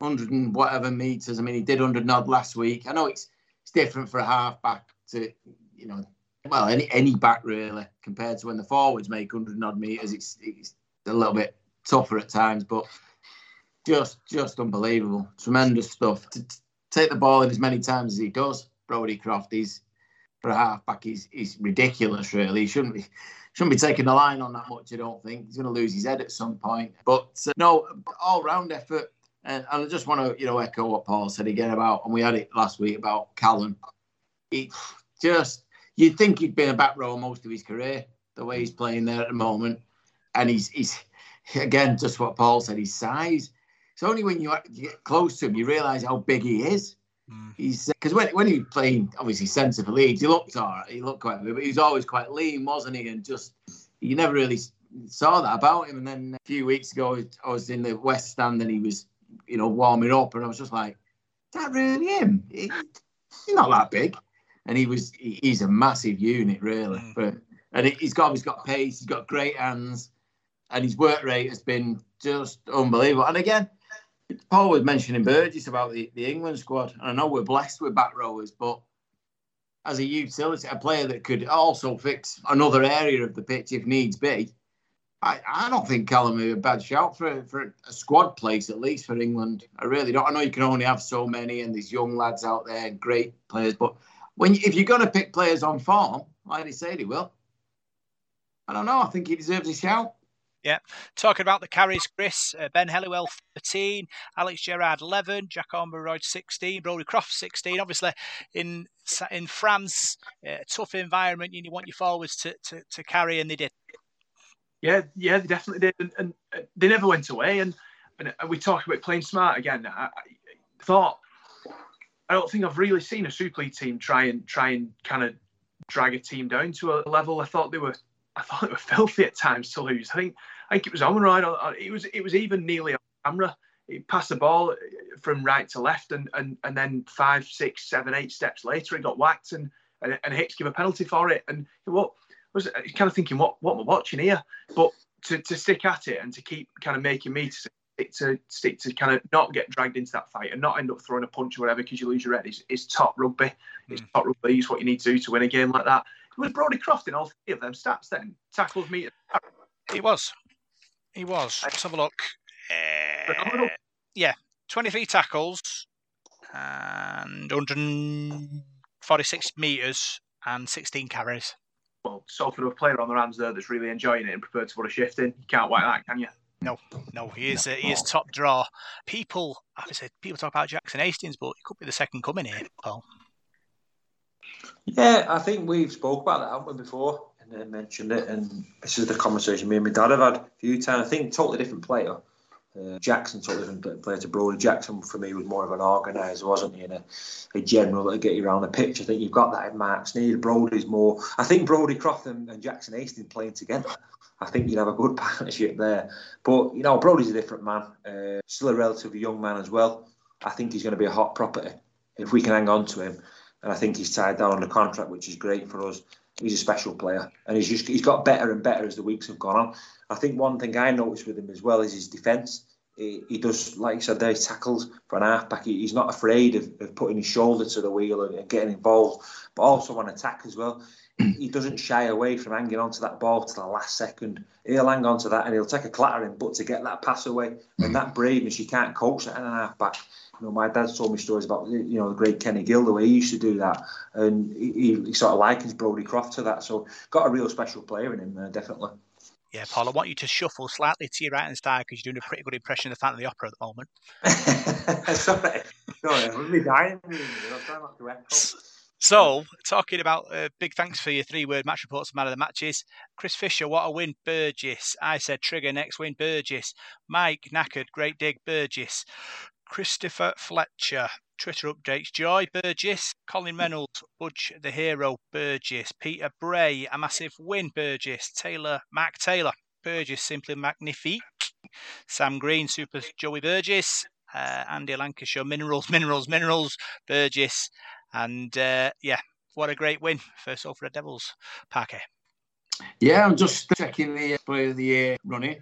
hundred and whatever meters. I mean, he did hundred nod last week. I know it's it's different for a halfback to you know, well, any any back really compared to when the forwards make hundred odd meters. It's it's a little bit tougher at times, but just just unbelievable, tremendous stuff. To, take the ball in as many times as he does. Brodie Croft, he's for a halfback, he's, ridiculous, really. He shouldn't be shouldn't be taking the line on that much, I don't think. He's going to lose his head at some point. But uh, no, all round effort. And, and, I just want to, you know, echo what Paul said again about, and we had it last week about Callum. He just, you'd think he'd been a back row most of his career, the way he's playing there at the moment. And he's, he's again, just what Paul said, his size. It's only when you get close to him you realise how big he is. Mm. He's because when when he was playing obviously centre for Leeds, he looked all right. He looked quite good, but he was always quite lean, wasn't he? And just you never really saw that about him. And then a few weeks ago, I was in the West Stand and he was, you know, warming up, and I was just like, "Is that really him? He's not that big." And he was, he, he's a massive unit, really. Mm. But and he's got, he's got pace, he's got great hands, and his work rate has been just unbelievable. And again, Paul was mentioning Burgess about the, the England squad. And I know we're blessed with back rowers, but as a utility, a player that could also fix another area of the pitch if needs be, I, I don't think Callum is a bad shout for, for a squad place, at least for England. I really don't. I know you can only have so many, and these young lads out there, great players. But when if you're going to pick players on form, like they say they will, I don't know. I think he deserves a shout. Yeah. Talking about the carries, Chris, uh, Ben Hellewell 13, Alex Gerrard 11, Jack Arkwright 16, Brodie Croft 16. Obviously, in in France, uh, tough environment, you want your forwards to, to, to carry, and they did. Yeah, yeah, they definitely did, and, and uh, they never went away. And, and we talk about playing smart again. I, I thought I don't think I've really seen a Super League team try and try and kind of drag a team down to a level. I thought they were I thought they were filthy at times to lose. I think I think it was on right. It was it was even nearly on camera. He passed the ball from right to left, and and and then five, six, seven, eight steps later, he got whacked, and and, and Hicks gave a penalty for it. And what was kind of thinking, what what am I watching here? But to, to stick at it and to keep kind of making me to stick to stick to kind of not get dragged into that fight and not end up throwing a punch or whatever because you lose your head is, is top rugby. It's mm. top rugby. Is what you need to do to win a game like that. It was Brodie Croft in all three of them stats then? Tackles, meters. He was. He was. Let's have a look. Uh, yeah, 23 tackles and 146 metres and 16 carries. Well, so for a player on their hands there that's really enjoying it and prepared to put a shift in, you can't whack that, can you? No, no, he is no. he is top draw. People, obviously, people talk about Jackson Hastings, but he could be the second coming here, Paul. Yeah, I think we've spoke about that, haven't we, before? And mentioned it. And this is the conversation me and my dad have had a few times. I think totally different player. Uh, Jackson totally different player to Brodie. Jackson for me was more of an organiser, wasn't he? And a, a general that get you around the pitch. I think you've got that in Marc Sneyd. Brodie's more. I think Brodie Croft and, and Jackson Hastings playing together. I think you'd have a good partnership there. But you know, Brodie's a different man. Uh, still a relatively young man as well. I think he's going to be a hot property if we can hang on to him. And I think he's tied down on the contract, which is great for us he's a special player, and he's just he's got better and better as the weeks have gone on. I think one thing I noticed with him as well is his defence. He, he, does, like I said, there tackles for an halfback. He, he's not afraid of, of, putting his shoulder to the wheel and, and, getting involved, but also on attack as well. he doesn't shy away from hanging onto that ball to the last second. He'll hang on to that and he'll take a clattering, but to get that pass away and mm-hmm. that braveness, you can't coach that in an half back. You know, my dad told me stories about you know the great Kenny Gill, the way he used to do that, and he, he sort of likens Brodie Croft to that. So got a real special player in him, uh, definitely. Yeah, Paul, I want you to shuffle slightly to your right hand side because you're doing a pretty good impression of the Phantom of the Opera at the moment. sorry, sorry, I'm really dying. I'm trying not to echo. So, talking about uh, big thanks for your three word match reports of man of the matches. Chris Fisher, what a win, Burgess. I said Trigger, next win, Burgess. Mike, knackered, great dig, Burgess. Christopher Fletcher, Twitter updates. Joy Burgess, Colin Reynolds, Budge the Hero, Burgess, Peter Bray, a massive win, Burgess, Taylor, Mac Taylor, Burgess, simply magnifique, Sam Green, Super Joey Burgess, uh, Andy Lancashire, Minerals, Minerals, Minerals, Burgess, and uh, yeah, what a great win for Salford Devils, Parker. Yeah, I'm just checking the player of the year running.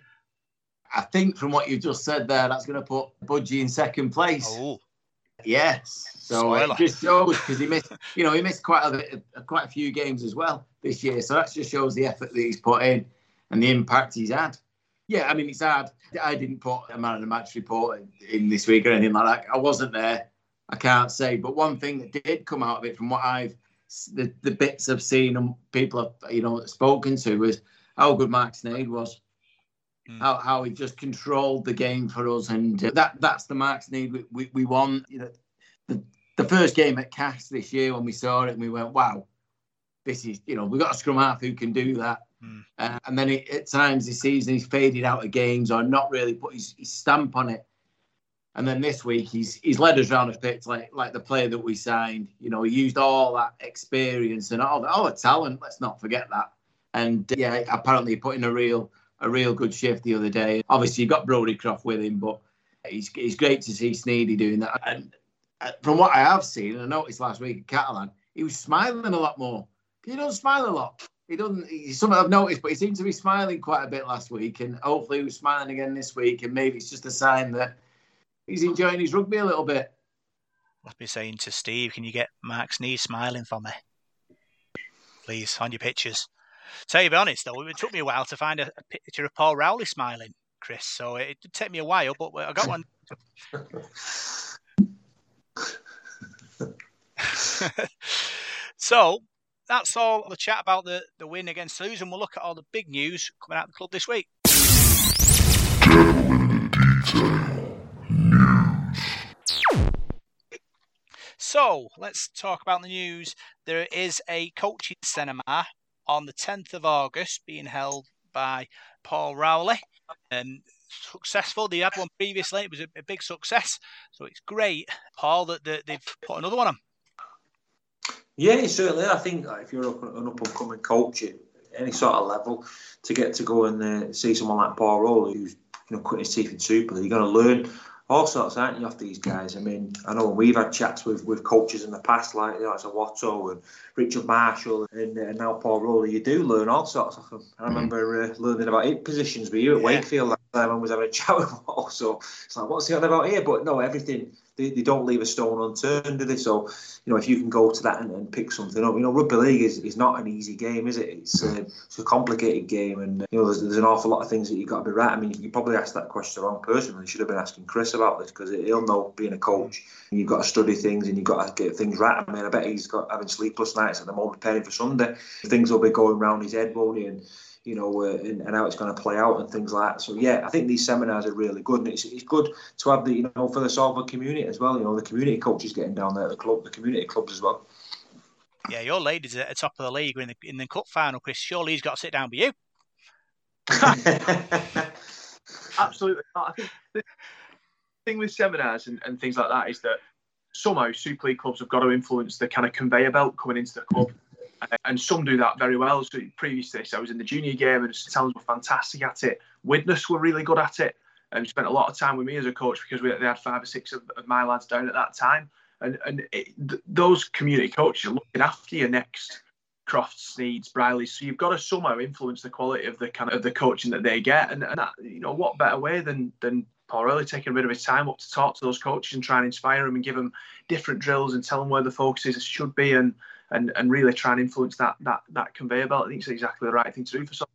I think from what you've just said there, that's going to put Budgie in second place. Oh, Yes. So uh, Spoiler. it just shows because he missed, you know, he missed quite a bit, uh, quite a few games as well this year. So that just shows the effort that he's put in and the impact he's had. Yeah, I mean it's hard. I didn't put a man of the match report in this week or anything like that. I wasn't there. I can't say. But one thing that did come out of it, from what I've the, the bits I've seen and people have you know spoken to, was how good Marc Sneyd was. Mm. How, how he just controlled the game for us, and uh, that that's the Marc Sneyd we, we, we want. You know, the, the first game at Cas this year when we saw it, and we went, "Wow, this is you know we've got a scrum half who can do that." Mm. Uh, and then it, at times this season he's faded out of games or not really put his, his stamp on it. And then this week he's he's led us round a pitch like like the player that we signed. You know, he used all that experience and all the, all the talent. Let's not forget that. And uh, yeah, apparently he put in a real a real good shift the other day. Obviously, you got Brodie Croft with him, but he's it's great to see Sneedy doing that. And uh, from what I have seen, and I noticed last week at Catalan, he was smiling a lot more. He doesn't smile a lot. He doesn't. He's something I've noticed, but he seemed to be smiling quite a bit last week, and hopefully he was smiling again this week. And maybe it's just a sign that he's enjoying his rugby a little bit. Be saying to Steve, can you get Marc Sneyd smiling for me? Please, on your pictures. Tell you to be honest though, it took me a while to find a, a picture of Paul Rowley smiling, Chris. So it did take me a while, but I got one. so that's all the chat about the, the win against Toulouse, and we'll look at all the big news coming out of the club this week. So let's talk about the news. There is a coaching seminar on the 10th of August being held by Paul Rowley. Um, successful. They had one previously. It was a, a big success. So it's great, Paul, that, that they've put another one on. Yeah, certainly. I think if you're an up and coming coach at any sort of level, to get to go and uh, see someone like Paul Rowley, who's you know cutting his teeth in Super you're going to learn all sorts, aren't you, off these guys? I mean, I know we've had chats with, with coaches in the past, like you know, it's a Watto and Richard Marshall and, and now Paul Rowley. You do learn all sorts of them. I remember uh, learning about eight positions with you at Yeah. Wakefield I was having a chat with Paul. So it's like, what's he on about here? But no, everything. They, they don't leave a stone unturned, do they? So, you know, if you can go to that and, and pick something up, you know, rugby league is, is not an easy game, is it? It's, uh, it's a complicated game, and you know, there's, there's an awful lot of things that you've got to be right. I mean, you probably asked that question the wrong person. You should have been asking Chris about this because he'll know being a coach, you've got to study things and you've got to get things right. I mean, I bet he's got having sleepless nights at the moment preparing for Sunday. Things will be going round his head, won't he? And you know, uh, and, and how it's going to play out and things like that. So yeah, I think these seminars are really good, and it's, it's good to have the you know for the Salford community as well. You know, the community coaches getting down there, at the club, the community clubs as well. Yeah, your ladies are at the top of the league in the, in the cup final, Chris. Surely he's got to sit down with you. Absolutely not. I think the thing with seminars and, and things like that is that somehow Super League clubs have got to influence the kind of conveyor belt coming into the club. And some do that very well. So previous to this, I was in the junior game and St Helens were fantastic at it. Widnes were really good at it and spent a lot of time with me as a coach because we, they had five or six of, of my lads down at that time. And, and it, th- those community coaches are looking after your next Crofts, Sneyds, Brierley. So you've got to somehow influence the quality of the kind of the coaching that they get. And, and that, you know, what better way than than Paul Rowley taking a bit of his time up to talk to those coaches and try and inspire them and give them different drills and tell them where the focuses should be and and, and really try and influence that that that conveyor belt. I think it's exactly the right thing to do for some.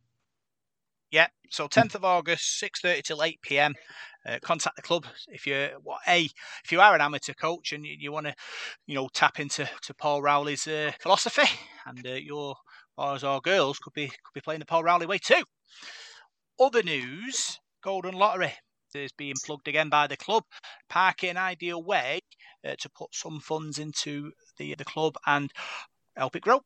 Yeah, so 10th of August, 6:30 till 8 p.m. Uh, contact the club if you're what a if you are an amateur coach and you, you want to you know tap into to Paul Rowley's uh, philosophy and uh, your boys or girls could be could be playing the Paul Rowley way too. Other news: Golden Lottery is being plugged again by the club. Parky an ideal way uh, to put some funds into the the club and help it grow.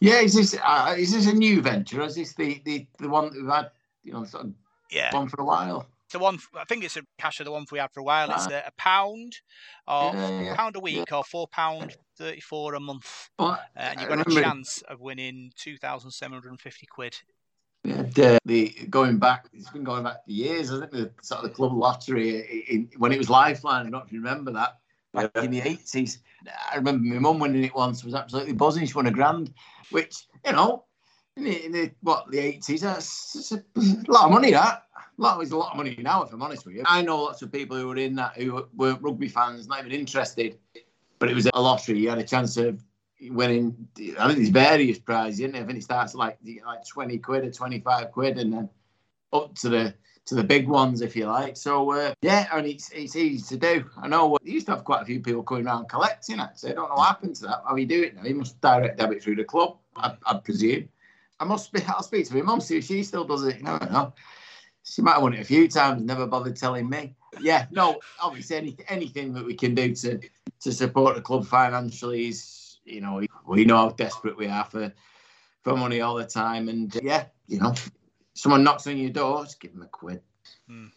Yeah, is this uh, is this a new venture? Is this the, the, the one that we've had, you know, sort of Yeah, one for a while? the one I think it's a cash of the one we had for a while. It's a, a pound or Yeah, yeah. pound a week or four pound thirty four a month, But uh, and you've got a chance of winning two thousand seven hundred and fifty quid. We had, uh, the going back. It's been going back for years. I think the sort of the club lottery in, when it was Lifeline. I don't know if you remember that back Yeah. in the eighties. I remember my mum winning it once. Was absolutely buzzing. She won a grand, which you know. In the, in the what the eighties, that's, a lot of money. That a lot is a lot of money now. If I'm honest with you, I know lots of people who were in that who weren't rugby fans, not even interested. But it was a lottery. You had a chance of winning. I think there's various prizes. Isn't it? I think it starts like like twenty quid or twenty five quid, and then up to the to the big ones, if you like. So uh, yeah, and it's it's easy to do. I know uh, you used to have quite a few people coming around collecting actually. I don't know what happened to that. How you do it now? You must direct debit through the club, I, I presume. I must be. I'll speak to my mum see if she still does it. You know. She might have won it a few times, never bothered telling me. Yeah, no, obviously any, anything that we can do to to support the club financially is, you know, we know how desperate we are for for money all the time, and uh, yeah, you know, someone knocks on your door, just give them a quid. And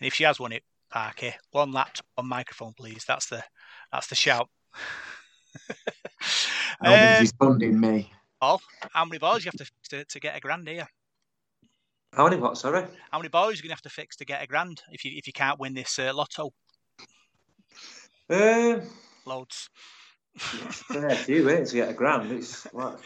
if she has won it, Parky, one laptop, one microphone, please. That's the that's the shout. I don't think Uh, she's funding me. how many boys you have to fix to, to get a grand here? How many what? Sorry. How many boys are you gonna have to fix to get a grand if you if you can't win this uh, lotto? Um, Loads. Yeah, a few eh, to get a grand. It's like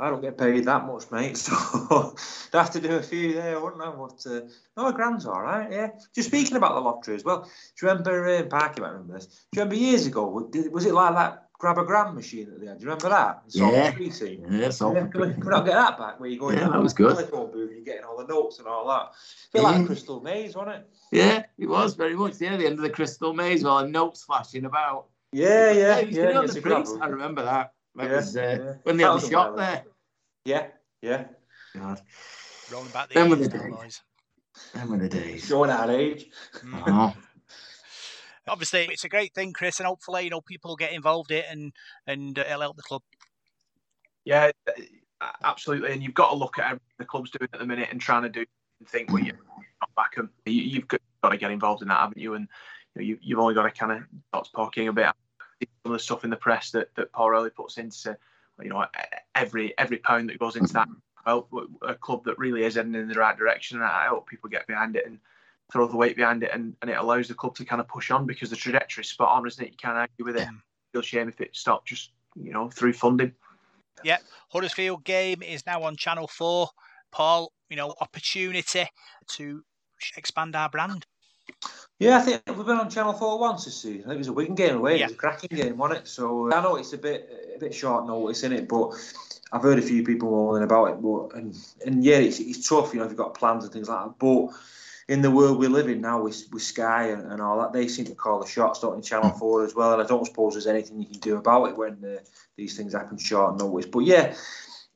I don't get paid that much, mate. So I'd have to do a few there, wouldn't I? But uh, no, a grand's all right. Yeah. Just speaking about the lottery as well. Do you remember uh, Parky might remember this? Do you remember years ago? Was it like that grab a grand machine at the end. Do you remember that? Yeah. Yeah, so Yeah, can, we, not get that back? Where you go in Yeah, that was good. telephone booth and you're getting all the notes and all that. A bit like Yeah. Crystal Maze, wasn't it? yeah, it was very much. Yeah, the end of the crystal maze, well, and notes flashing about. Yeah, yeah, you yeah. know the priest. I remember that. That Yeah, was uh, yeah. when they That had the a shop there. Yeah, yeah. God, Rolling back the Them were the days. boys. them were the days. Showing our age. Mm. Oh, Obviously, it's a great thing, Chris, and hopefully, you know, people get involved in it and and uh, it'll help the club. Yeah, uh, absolutely. And you've got to look at everything the club's doing at the minute and trying to do and think, well, you not back them. You, you've got, got to get involved in that, haven't you? And you know, you, have only got to kind of start talking a bit. Some of the stuff in the press that, that Paul Rowley puts into, you know, every every pound that goes into that. Mm-hmm. Well, a club that really is heading in the right direction, and I hope people get behind it and throw the weight behind it, and, and it allows the club to kind of push on because the trajectory is spot on, isn't it? You can't argue with it. Feel shame if it stopped just you know through funding. Yep, Huddersfield game is now on Channel 4. Paul, you know, opportunity to expand our brand. Yeah, I think we've been on Channel Four once this season. I think it was a Wigan game away. Yeah. It was a cracking game, wasn't it? So uh, I know it's a bit a bit short notice in it, but I've heard a few people moaning about it. But and and yeah, it's, it's tough, you know, if you've got plans and things like that. But in the world we live in now with, with Sky and, and all that, they seem to call the shots, don't they, Channel Four as well. And I don't suppose there's anything you can do about it when uh, these things happen short notice. But yeah,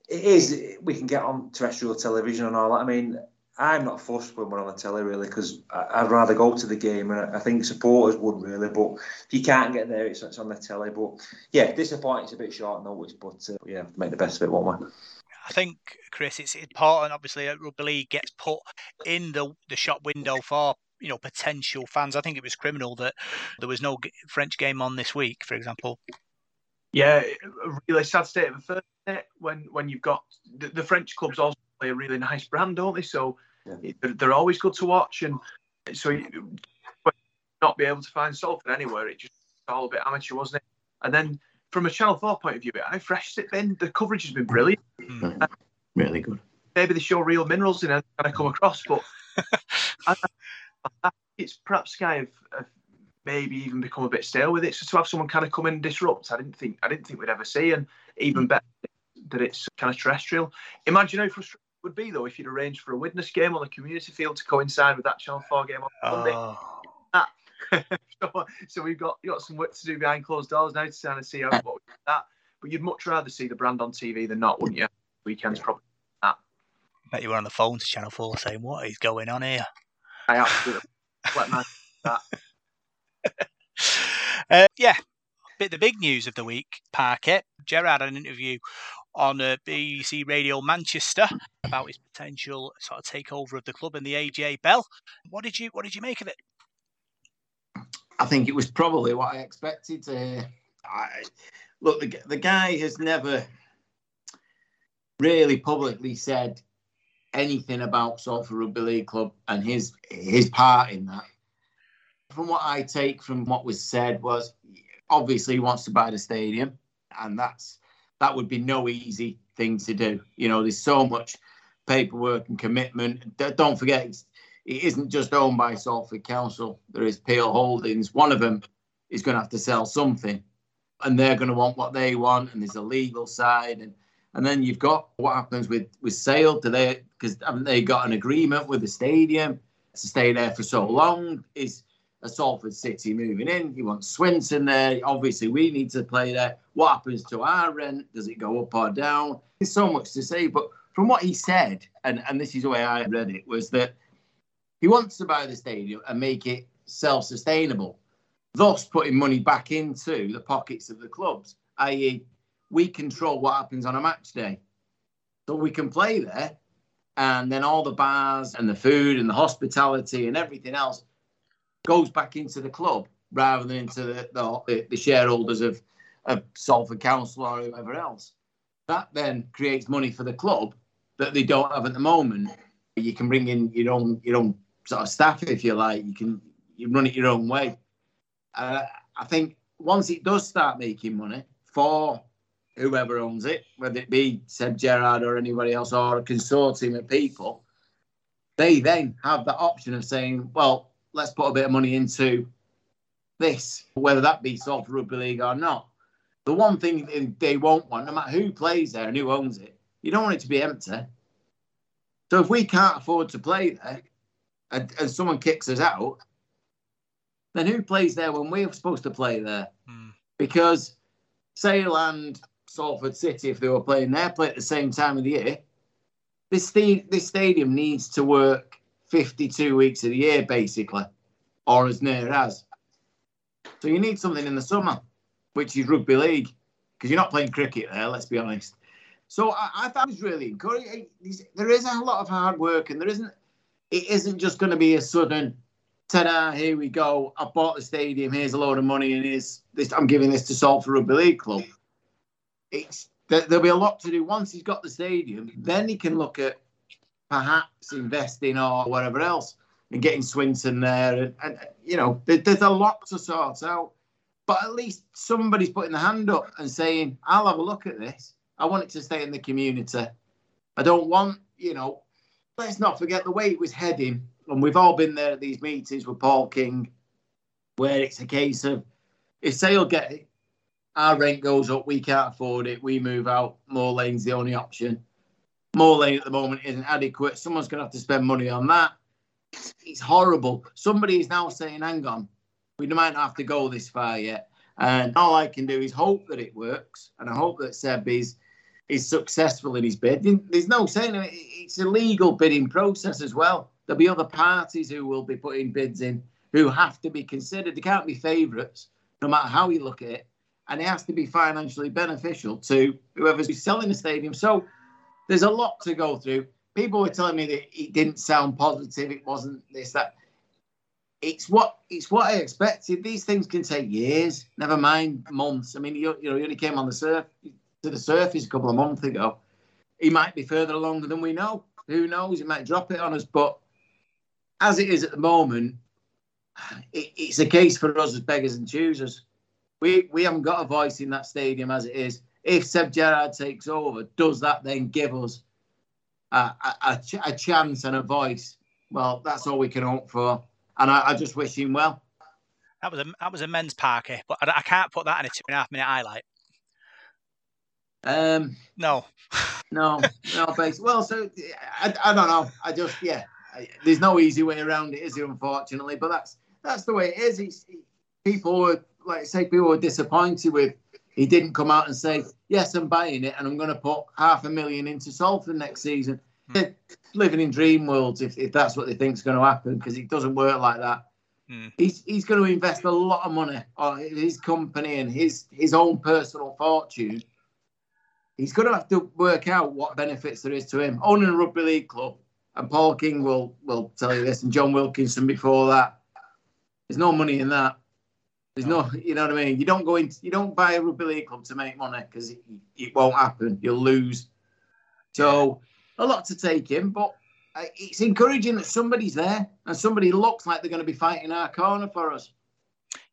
it is. We can get on terrestrial television and all that. I mean, I'm not fussed when we're on the telly really because I'd rather go to the game and I think supporters would really. But if you can't get there, it's, it's on the telly. But yeah, disappointing. It's a bit short notice, but uh, yeah, make the best of it, won't we? I think, Chris, it's important. Obviously, that rugby league gets put in the the shop window for you know potential fans. I think it was criminal that there was no French game on this week, for example. Yeah, a really sad state of affairs when when you've got the, the French clubs also play a really nice brand, don't they? So Yeah. they're, they're always good to watch, and so you, not be able to find Salford anywhere, it just all a bit amateur, wasn't it? And then from a Channel Four point of view, how fresh has it been? The coverage has been brilliant. Hmm. really good. Maybe they show real minerals in it kind of come across, but I, I, it's perhaps Sky have, have maybe even become a bit stale with it. So to have someone kind of come in and disrupt, I didn't think I didn't think we'd ever see, and even mm. better that it's kind of terrestrial. Imagine how frustrating it would be though if you'd arranged for a witness game on the community field to coincide with that Channel Four game on Monday. Oh. so, so, we've got got some work to do behind closed doors now to kind of see how what that. But you'd much rather see the brand on TV than not, wouldn't you? Weekends probably that. Bet you were on the phone to Channel Four saying, "What is going on here?" I absolutely let my that. uh, yeah, bit the big news of the week, Parker. Gerrard had an interview on uh, BBC Radio Manchester about his potential sort of takeover of the club and the AJ Bell. What did you What did you make of it? I think it was probably what I expected. Uh, I, look, the, the guy has never really publicly said anything about Salford Rugby League Club and his his part in that. From what I take from what was said was obviously he wants to buy the stadium, and that's that would be no easy thing to do. You know, there's so much paperwork and commitment. Don't forget, it isn't just owned by Salford Council. There is Peel Holdings. One of them is going to have to sell something, and they're going to want what they want. And there's a legal side, and and then you've got what happens with with Sale. Do they because haven't they got an agreement with the stadium to stay there for so long? Is a Salford City moving in? You want Swinton there. Obviously, we need to play there. What happens to our rent? Does it go up or down? There's so much to say, but from what he said, and, and this is the way I read it, was that he wants to buy the stadium and make it self sustainable, thus putting money back into the pockets of the clubs, i.e., we control what happens on a match day. So we can play there, and then all the bars and the food and the hospitality and everything else goes back into the club rather than into the, the, the shareholders of, of Salford Council or whoever else. That then creates money for the club that they don't have at the moment. You can bring in your own your own sort of staff if you like. You can you run it your own way. Uh, I think once it does start making money for whoever owns it, whether it be Seb Gerrard or anybody else or a consortium of people, they then have the option of saying, well, let's put a bit of money into this, whether that be Salford Rugby League or not. The one thing they won't want, no matter who plays there and who owns it, you don't want it to be empty. So if we can't afford to play there, and, and someone kicks us out, then who plays there when we're supposed to play there? Mm. Because Sale and Salford City, if they were playing there, play at the same time of the year. This, this stadium needs to work 52 weeks of the year, basically, or as near as. So you need something in the summer, which is rugby league, because you're not playing cricket there, let's be honest. So I, I thought it was really encouraging. There is a lot of hard work, and there isn't it isn't just going to be a sudden ta-da, here we go. I bought the stadium. Here's a load of money, and here's this. I'm giving this to Salt Salford Rugby League Club. It's there'll be a lot to do once he's got the stadium. Then he can look at perhaps investing or whatever else and getting Swinton there. And, and you know, there, there's a lot to sort out. But at least somebody's putting the hand up and saying, "I'll have a look at this. I want it to stay in the community. I don't want, you know, let's not forget the way it was heading, and we've all been there at these meetings with Paul King, where it's a case of if Sale get it, our rent goes up, we can't afford it, we move out. Moor Lane's the only option. Moor Lane at the moment isn't adequate. Someone's going to have to spend money on that. It's horrible. Somebody is now saying, hang on, we might not have to go this far yet. And all I can do is hope that it works. And I hope that Seb is is successful in his bid. There's no saying it's a legal bidding process as well. There'll be other parties who will be putting bids in who have to be considered. They can't be favourites, no matter how you look at it. And it has to be financially beneficial to whoever's selling the stadium. So there's a lot to go through. People were telling me that it didn't sound positive. It wasn't this, that. It's what it's what I expected. These things can take years, never mind months. I mean, you, you know, you only came on the surf to the surface a couple of months ago. He might be further along than we know. Who knows? He might drop it on us. But as it is at the moment, it, it's a case for us as beggars and choosers. We we haven't got a voice in that stadium as it is. If Seb Gerrard takes over, does that then give us a, a, a chance and a voice? Well, that's all we can hope for. And I, I just wish him well. That was a that was a men's parky, but I, I can't put that in a two and a half minute highlight. Um, No, no, no, basically. Well, so I, I don't know. I just yeah. There's no easy way around it, is there? Unfortunately, but that's that's the way it is. It's, people were like I say, people were disappointed with. He didn't come out and say, "Yes, I'm buying it, and I'm going to put half a million into Salford next season." They're living in dream worlds if, if that's what they think is going to happen, because it doesn't work like that. Hmm. He's he's going to invest a lot of money on his company and his his own personal fortune. He's going to have to work out what benefits there is to him owning a rugby league club. And Paul King will will tell you this, and John Wilkinson before that. There's no money in that. There's no, you know what I mean. You don't go in, you don't buy a rugby league club to make money because it, it won't happen. You'll lose. So a lot to take in, but uh, it's encouraging that somebody's there and somebody looks like they're going to be fighting our corner for us.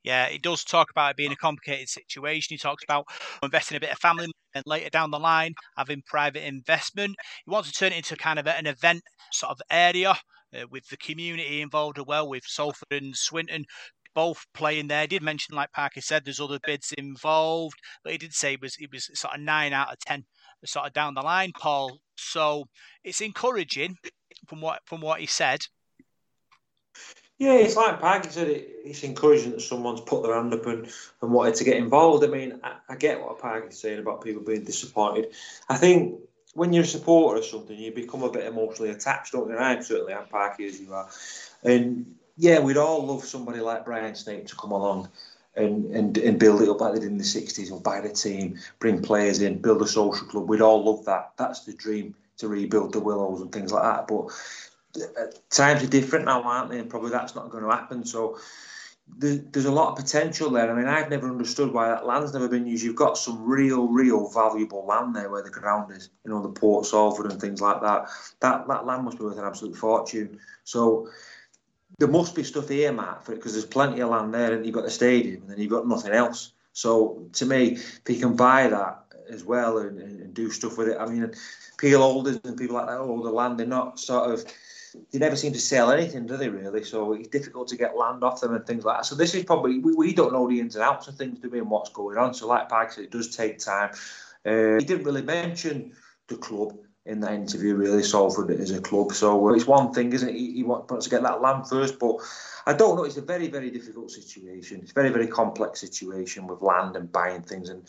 Yeah, he does talk about it being a complicated situation. He talks about investing a bit of family and later down the line having private investment. He wants to turn it into kind of an event sort of area uh, with the community involved as well, with Salford and Swinton both playing there. He did mention, like Parker said, there's other bids involved, but he did say it was it was sort of nine out of ten, sort of down the line, Paul. So it's encouraging from what from what he said. Yeah, it's like Parky said, it, it's encouraging that someone's put their hand up and, and wanted to get involved. I mean, I, I get what Parky's saying about people being disappointed. I think when you're a supporter of something, you become a bit emotionally attached, don't you? I'm certainly, I'm Parky as you are. And yeah, we'd all love somebody like Brian Snape to come along and, and, and build it up like they did in the 60s or buy the team, bring players in, build a social club. We'd all love that. That's the dream to rebuild the Willows and things like that. But uh, times are different now, aren't they? And probably that's not going to happen. So there, there's a lot of potential there. I mean, I've never understood why that land's never been used. You've got some real, real valuable land there where the ground is, you know, the Port Salford and things like that. That that land must be worth an absolute fortune. So there must be stuff earmarked for it because there's plenty of land there, and you've got the stadium, and then you've got nothing else. So to me, if you can buy that as well and, and, do stuff with it, I mean, Peel Holdings and people like that, oh, the land, they're not sort of they never seem to sell anything, do they really? So it's difficult to get land off them and things like that. So this is probably we, we don't know the ins and outs of things, do we, and what's going on. So like Pike said, it does take time. Uh, he didn't really mention the club in that interview, really, Salford as a club. So uh, it's one thing, isn't it? He, he wants to get that land first, but I don't know. It's a very, very difficult situation. It's a very, very complex situation with land and buying things. And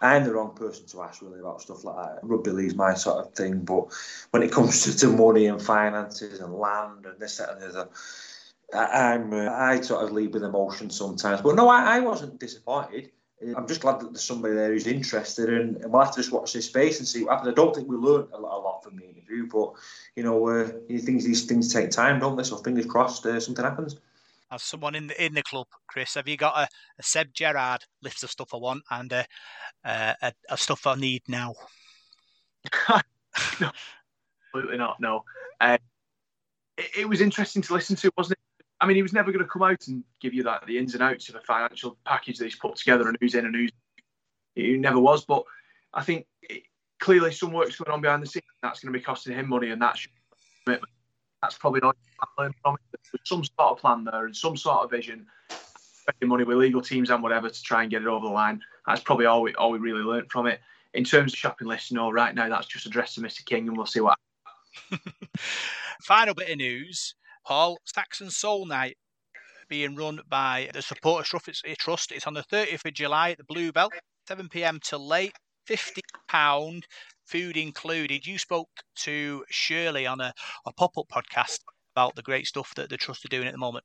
I'm the wrong person to ask really about stuff like that. Rugby league's my sort of thing, but when it comes to, to money and finances and land and this that, and the other. I, I'm uh, I sort of lead with emotion sometimes, but no, I, I wasn't disappointed. I'm just glad that there's somebody there who's interested, and, and we'll have to just watch this space and see what happens. I don't think we learned a lot, a lot from the interview, but you know, uh, you think these things take time, don't they? So fingers crossed, uh, something happens. As someone in the in the club, Chris, have you got a, a Seb Gerrard list of stuff I want and a, a, a stuff I need now? no, absolutely not. No, uh, it, it was interesting to listen to, wasn't it? I mean, he was never going to come out and give you that the ins and outs of a financial package that he's put together and who's in and who's. He never was, but I think clearly some work's going on behind the scenes. That's going to be costing him money, and that's commitment. That's probably not learned from it. There's some sort of plan there and some sort of vision. Spending money with legal teams and whatever to try and get it over the line. That's probably all we all we really learned from it. In terms of shopping list, no, right now that's just addressed to Mr. King, and we'll see what. Final bit of news. Paul, Saxon Soul Night being run by the Supporters Trust. It's on the 30th of July at the Bluebell, 7 pm till late, £50, food included. You spoke to Shirley on a, a pop up podcast about the great stuff that the Trust are doing at the moment.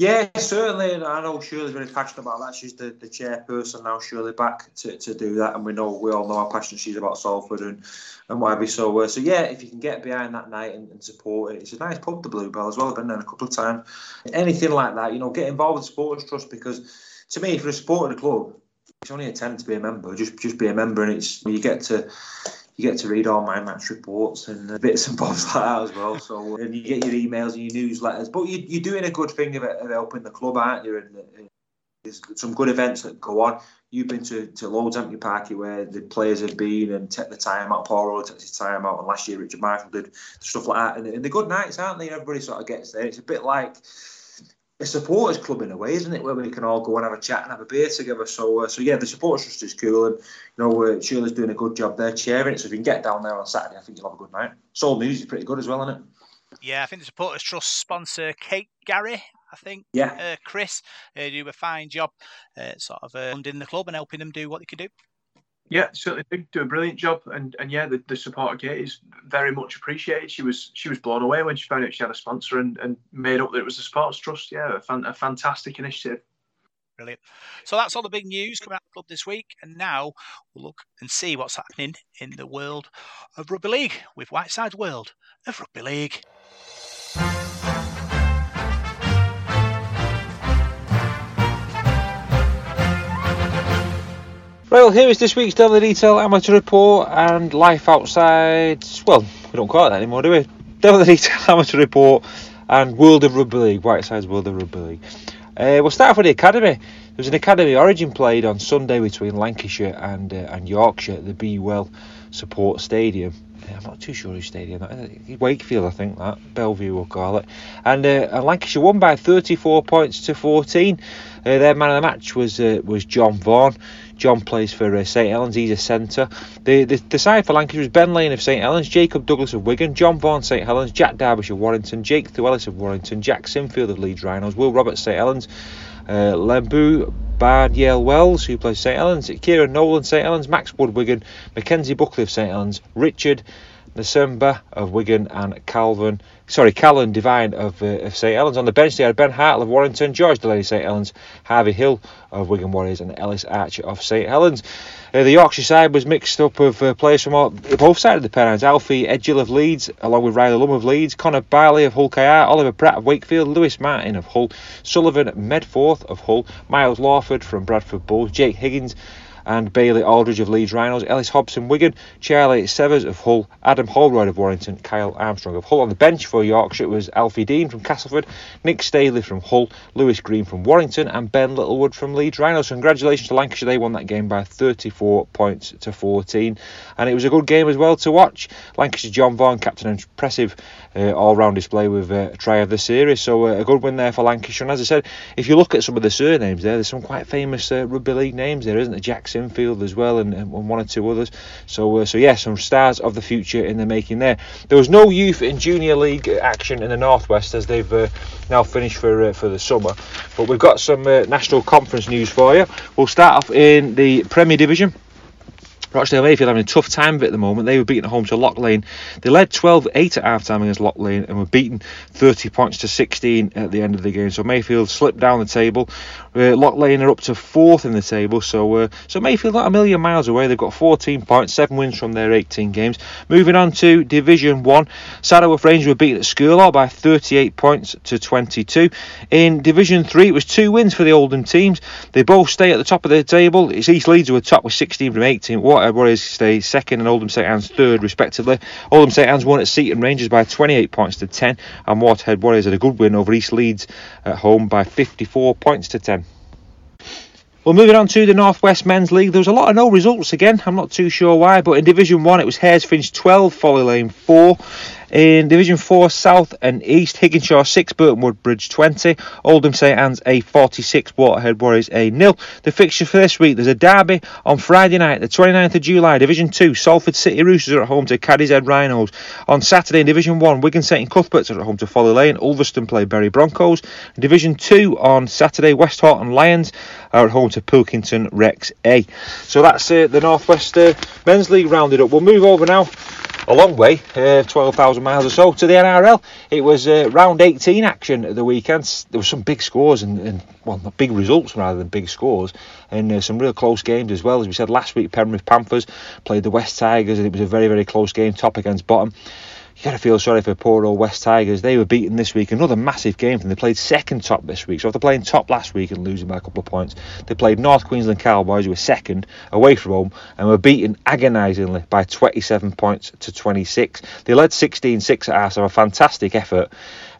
Yeah, certainly. And I know Shirley's very passionate about that. She's the, the chairperson now, Shirley, back to, to do that. And we know we all know how passionate she's about Salford and, and you. So, uh, so yeah, if you can get behind that night and, and support it, it's a nice pub, the Bluebell, as well. I've been there a couple of times. Anything like that, you know, get involved with Supporters Trust because to me, if you're a supporter of the club, it's only a 10 to be a member. Just just be a member and it's you get to you get to read all my match reports and bits and bobs like that as well. So uh, and you get your emails and your newsletters. But you, you're doing a good thing of, of helping the club, aren't you? And, and there's some good events that go on. You've been to, to loads, you, Parky, where the players have been and take the time out. Paul Rowe takes his time out, and last year Richard Marshall did stuff like that. And, and the good nights, aren't they? Everybody sort of gets there. It's a bit like a supporters club in a way, isn't it? Where we can all go and have a chat and have a beer together. So, uh, so yeah, the supporters trust is cool, and you know, uh, Sheila's doing a good job there chairing it. So if you can get down there on Saturday, I think you'll have a good night. Soul News is pretty good as well, isn't it? Yeah, I think the supporters trust sponsor Kate Gary. I think Yeah. uh, Chris uh, do a fine job, uh, sort of uh, funding the club and helping them do what they can do. Yeah, certainly do. Do a brilliant job, and and yeah, the, the support I get is very much appreciated. She was she was blown away when she found out she had a sponsor and, and made up that it was the Sports Trust. Yeah, a, fan, a fantastic initiative. Brilliant. So that's all the big news coming out of the club this week. And now we'll look and see what's happening in the world of rugby league with Whiteside's World of Rugby League. Right, well, here is this week's Daily Detail amateur report and life outside. Well, we don't call it that anymore, do we? Daily Detail amateur report and World of Rugby League, Whiteside's World of Rugby League. Uh, we'll start off with the academy. There was an academy origin played on Sunday between Lancashire and uh, and Yorkshire at the Be Well Support Stadium. Uh, I'm not too sure whose stadium that is. Wakefield, I think that Belle Vue will call it. And, uh, and Lancashire won by 34 points to 14. Uh, their man of the match was uh, was John Vaughan. John plays for uh, St Helens. He's a centre. The, the the side for Lancashire was Ben Lane of St Helens, Jacob Douglas of Wigan, John Vaughan St Helens, Jack Darvish of Warrington, Jake Thewlis of Warrington, Jack Sinfield of Leeds Rhinos, Will Roberts St Helens, uh, Lembu Bardiel Wells who plays St Helens, Kieran Nolan St Helens, Max Wood Wigan, Mackenzie Buckley of St Helens, Richard Nasemba of Wigan and Calvin, sorry, Callan Divine of, uh, of St Helens. On the bench they had Ben Hartle of Warrington, George Delaney of St Helens, Harvey Hill of Wigan Warriors and Ellis Archer of St Helens. Uh, the Yorkshire side was mixed up of uh, players from all, both sides of the Pennines. Alfie Edgell of Leeds, along with Riley Lumb of Leeds, Connor Barley of Hull KR, Oliver Pratt of Wakefield, Lewis Martin of Hull, Sullivan Medforth of Hull, Miles Lawford from Bradford Bulls, Jake Higgins and Bailey Aldridge of Leeds Rhinos, Ellis Hobson Wigan, Charlie Severs of Hull, Adam Holroyd of Warrington, Kyle Armstrong of Hull. On the bench for Yorkshire was Alfie Dean from Castleford, Nick Staley from Hull, Lewis Green from Warrington, and Ben Littlewood from Leeds Rhinos. So congratulations to Lancashire, they won that game by 34 points to 14, and it was a good game as well to watch. Lancashire John Vaughan, captain, impressive uh, all-round display with uh, a try of the series. So uh, a good win there for Lancashire. And as I said, if you look at some of the surnames there, there's some quite famous uh, rugby league names there, isn't there? Jack Sinfield as well, and, and one or two others. So uh, so yeah, some stars of the future in the making there. There was no youth and junior league action in the northwest as they've uh, now finished for uh, for the summer. But we've got some uh, national conference news for you. We'll start off in the Premier Division. Rochdale Mayfield having a tough time of it at the moment. They were beaten at home to Lock Lane. They led 12 8 at half time against Lock Lane and were beaten 30 points to 16 at the end of the game. So Mayfield slipped down the table. Uh, Lock Lane are up to fourth in the table. So uh, so Mayfield not a million miles away. They've got 14 points, 7 wins from their 18 games. Moving on to Division 1. Saddleworth Rangers were beaten at Schoolall by 38 points to 22. In Division 3, it was two wins for the Oldham teams. They both stay at the top of the table. It's East Leeds who are top with 16 from 18. Warriors stay second and Oldham St Anne's third, respectively. Oldham St Anne's won at Seaton Rangers by 28 points to 10, and Waterhead Warriors had a good win over East Leeds at home by 54 points to 10. Well, moving on to the Northwest Men's League, there was a lot of no results again. I'm not too sure why, but in Division 1 it was Haresfinch 12, Folly Lane 4. In Division 4 South and East, Higginshaw 6, Burton Woodbridge 20, Oldham St Anne's a 46, Waterhead Warriors a nil. The fixture for this week, there's a derby on Friday night, the 29th of July, Division 2, Salford City Roosters are at home to Cadishead Rhinos. On Saturday in Division 1, Wigan St Cuthberts are at home to Folly Lane, Ulverston play Bury Broncos. In Division 2 on Saturday, West Horton Lions are at home to Pilkington Recs A. So that's uh, the Northwest uh, Men's League rounded up. We'll move over now a long way, uh, 12,000 miles or so, to the NRL. It was uh, round 18 action at the weekend. There were some big scores and, and well, big results rather than big scores, and uh, some real close games as well. As we said last week, Penrith Panthers played the West Tigers, and it was a very, very close game, top against bottom. You got to feel sorry for poor old West Tigers. They were beaten this week. Another massive game for them. They played second top this week. So after playing top last week and losing by a couple of points, they played North Queensland Cowboys, who were second away from home, and were beaten agonisingly by 27 points to 26. They led 16-6 at half, so a fantastic effort.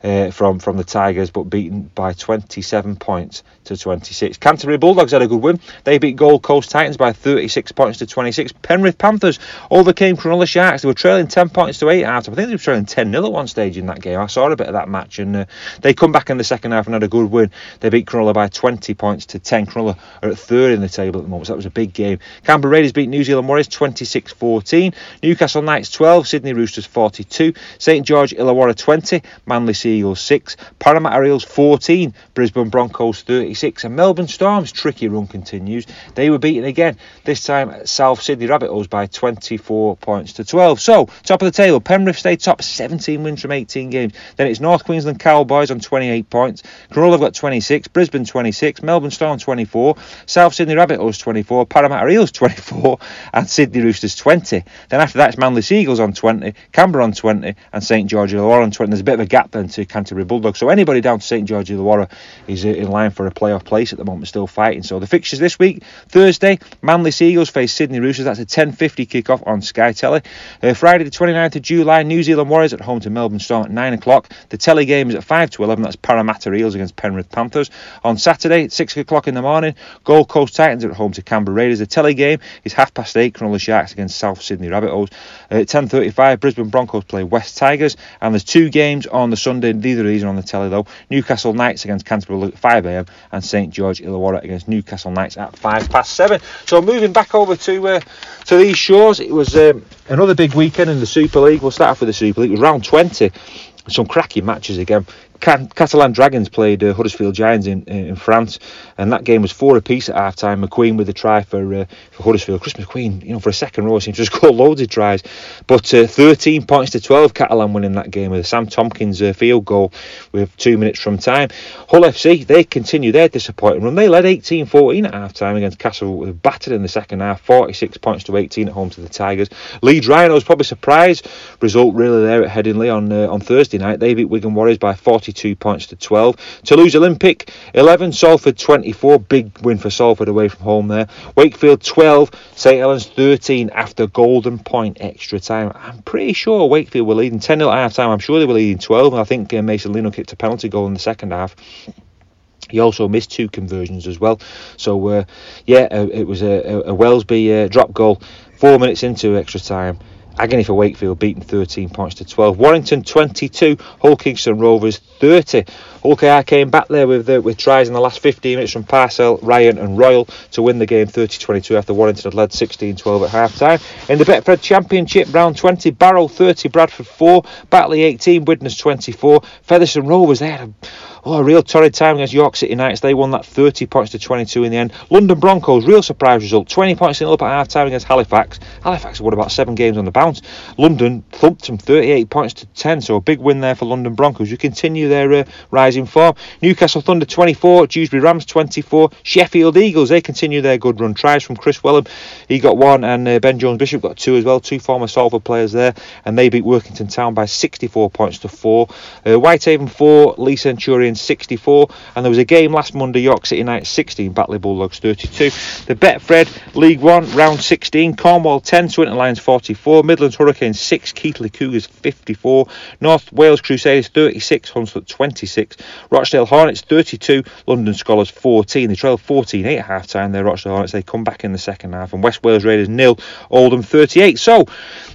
uh, from from the Tigers, but beaten by 27 points to 26. Canterbury Bulldogs had a good win. They beat Gold Coast Titans by 36 points to 26. Penrith Panthers overcame Cronulla Sharks. They were trailing 10 points to 8 after. I think they were trailing 10 0 at one stage in that game. I saw a bit of that match, and uh, they come back in the second half and had a good win. They beat Cronulla by 20 points to 10. Cronulla are at third in the table at the moment, so that was a big game. Canberra Raiders beat New Zealand Warriors 26 14. Newcastle Knights 12. Sydney Roosters 42. St George Illawarra 20. Manly Sea Eagles 6. Parramatta Eels 14. Brisbane Broncos 36. And Melbourne Storm's tricky run continues. They were beaten again, this time at South Sydney Rabbitohs by 24 points to 12. So, top of the table, Penrith stay top, 17 wins from 18 games. Then it's North Queensland Cowboys on 28 points. Cronulla have got 26. Brisbane 26. Melbourne Storm 24. South Sydney Rabbitohs 24. Parramatta Eels 24. And Sydney Roosters 20. Then after that, it's Manly Sea Eagles on 20. Canberra on 20. And St George Illawarra on 20. There's a bit of a gap then to Canterbury Bulldogs. So anybody down to St George Illawarra is uh, in line for a playoff place at the moment, still fighting. So the fixtures this week Thursday, Manly Sea Eagles face Sydney Roosters. That's a 10.50 kick-off on Sky Telly. Uh, Friday the 29th of July, New Zealand Warriors at home to Melbourne Storm at 9 o'clock. The telly game is at 5 to 11. That's Parramatta Eels against Penrith Panthers. On Saturday at 6 o'clock in the morning, Gold Coast Titans at home to Canberra Raiders. The telly game is half past 8, Cronulla Sharks against South Sydney Rabbitohs. Uh, at 10.35, Brisbane Broncos play West Tigers. And there's two games on the Sunday. Neither of these are on the telly though. Newcastle Knights against Canterbury at 5am and St George Illawarra against Newcastle Knights at 5 past 7. So moving back over to uh, to these shows, it was um, another big weekend in the Super League. We'll start off with the Super League. It was round 20. Some cracking matches again. Catalan Dragons played uh, Huddersfield Giants in, in France, and that game was four apiece at half time. McQueen with a try for, uh, for Huddersfield. Chris McQueen, you know, for a second row, seems to score loads of tries. But uh, 13 points to 12, Catalan winning that game with a Sam Tomkins uh, field goal with two minutes from time. Hull FC, they continue their disappointing run. They led 18 14 at half time against Castle, battered in the second half, 46 points to 18 at home to the Tigers. Leeds Rhinos, probably surprise result really there at Headingley on, uh, on Thursday night. They beat Wigan Warriors by 40. 42 points to 12. Toulouse Olympic 11, Salford 24. Big win for Salford away from home there. Wakefield 12, St Helens 13 after Golden Point extra time. I'm pretty sure Wakefield were leading 10 0 at half time. I'm sure they were leading 12. I think uh, Mason Lino kicked a penalty goal in the second half. He also missed two conversions as well. So, uh, yeah, uh, it was a, a Welsby uh, drop goal four minutes into extra time. Agony for Wakefield beaten 13 points to 12. Warrington 22, Hull Kingston Rovers 30. Hull KR came back there with uh, with tries in the last 15 minutes from Parcell, Ryan and Royal to win the game 30-22 after Warrington had led 16-12 at half time. In the Betfred Championship, round 20, Barrow 30, Bradford 4, Batley 18, Widnes 24, Featherstone Rovers, they had a Oh, a real torrid time against York City Knights. They won that 30 points to 22 in the end. London Broncos, real surprise result. 20 points in up at half time against Halifax. Halifax won about seven games on the bounce. London thumped them 38 points to 10, so a big win there for London Broncos, You continue their uh, rising form. Newcastle Thunder 24, Dewsbury Rams 24, Sheffield Eagles, they continue their good run. Tries from Chris Wellham, he got one, and uh, Ben Jones Bishop got two as well. Two former Salford players there, and they beat Workington Town by 64 points to 4. Uh, Whitehaven 4, Leigh Centurion 64, and there was a game last Monday, York City Knights 16, Batley Bulldogs 32. The Betfred League One round 16, Cornwall 10, Swinton Lions 44, Midlands Hurricanes 6, Keighley Cougars 54, North Wales Crusaders 36, Hunslet 26, Rochdale Hornets 32, London Skolars 14. They trail 14 8 at half time. They're Rochdale Hornets. They come back in the second half, and West Wales Raiders nil, Oldham 38. So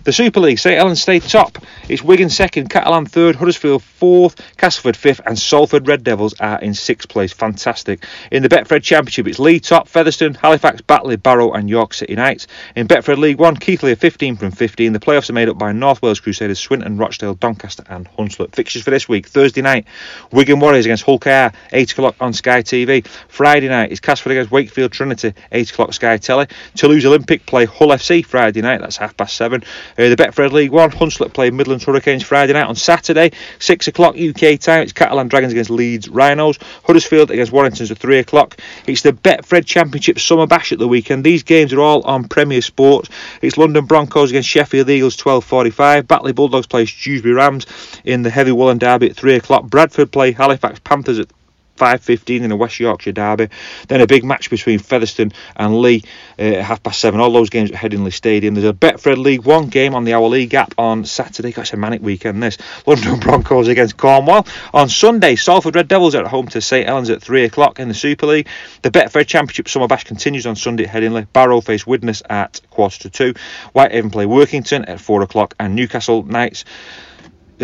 the Super League, St Helens stay top. It's Wigan second, Catalan third, Huddersfield fourth, Castleford fifth, and Salford Red Devils are in sixth place. Fantastic. In the Betfred Championship, it's Leigh top, Featherstone, Halifax, Batley, Barrow, and York City Knights. In Betfred League One, Keighley are 15 from 15. The playoffs are made up by North Wales Crusaders, Swinton, Rochdale, Doncaster, and Hunslet. Fixtures for this week: Thursday night, Wigan Warriors against Hull KR, 8 o'clock on Sky TV. Friday night is Castleford against Wakefield Trinity, 8 o'clock Sky Telly. Toulouse Olympic play Hull FC Friday night. That's half past seven. Uh, the Betfred League One, Hunslet play Midlands Hurricanes Friday night. On Saturday, 6 o'clock UK time, it's Catalan Dragons against Leeds Rhinos. Huddersfield against Warrington's at 3 o'clock. It's the Betfred Championship Summer Bash at the weekend. These games are all on Premier Sports. It's London Broncos against Sheffield Eagles 12.45. Batley Bulldogs play Dewsbury Rams in the Heavy Woolen Derby at 3 o'clock. Bradford play Halifax Panthers at 5.15 in the West Yorkshire Derby. Then a big match between Featherstone and Leigh uh, at half past seven. All those games at Headingley Stadium. There's a Betfred League One game on the Our League app on Saturday. Gosh, a manic weekend this. London Broncos against Cornwall. On Sunday, Salford Red Devils at home to St Helens at 3 o'clock in the Super League. The Betfred Championship Summer Bash continues on Sunday at Headingley. Barrow face Widnes at quarter to two. Whitehaven play Workington at 4 o'clock. And Newcastle Knights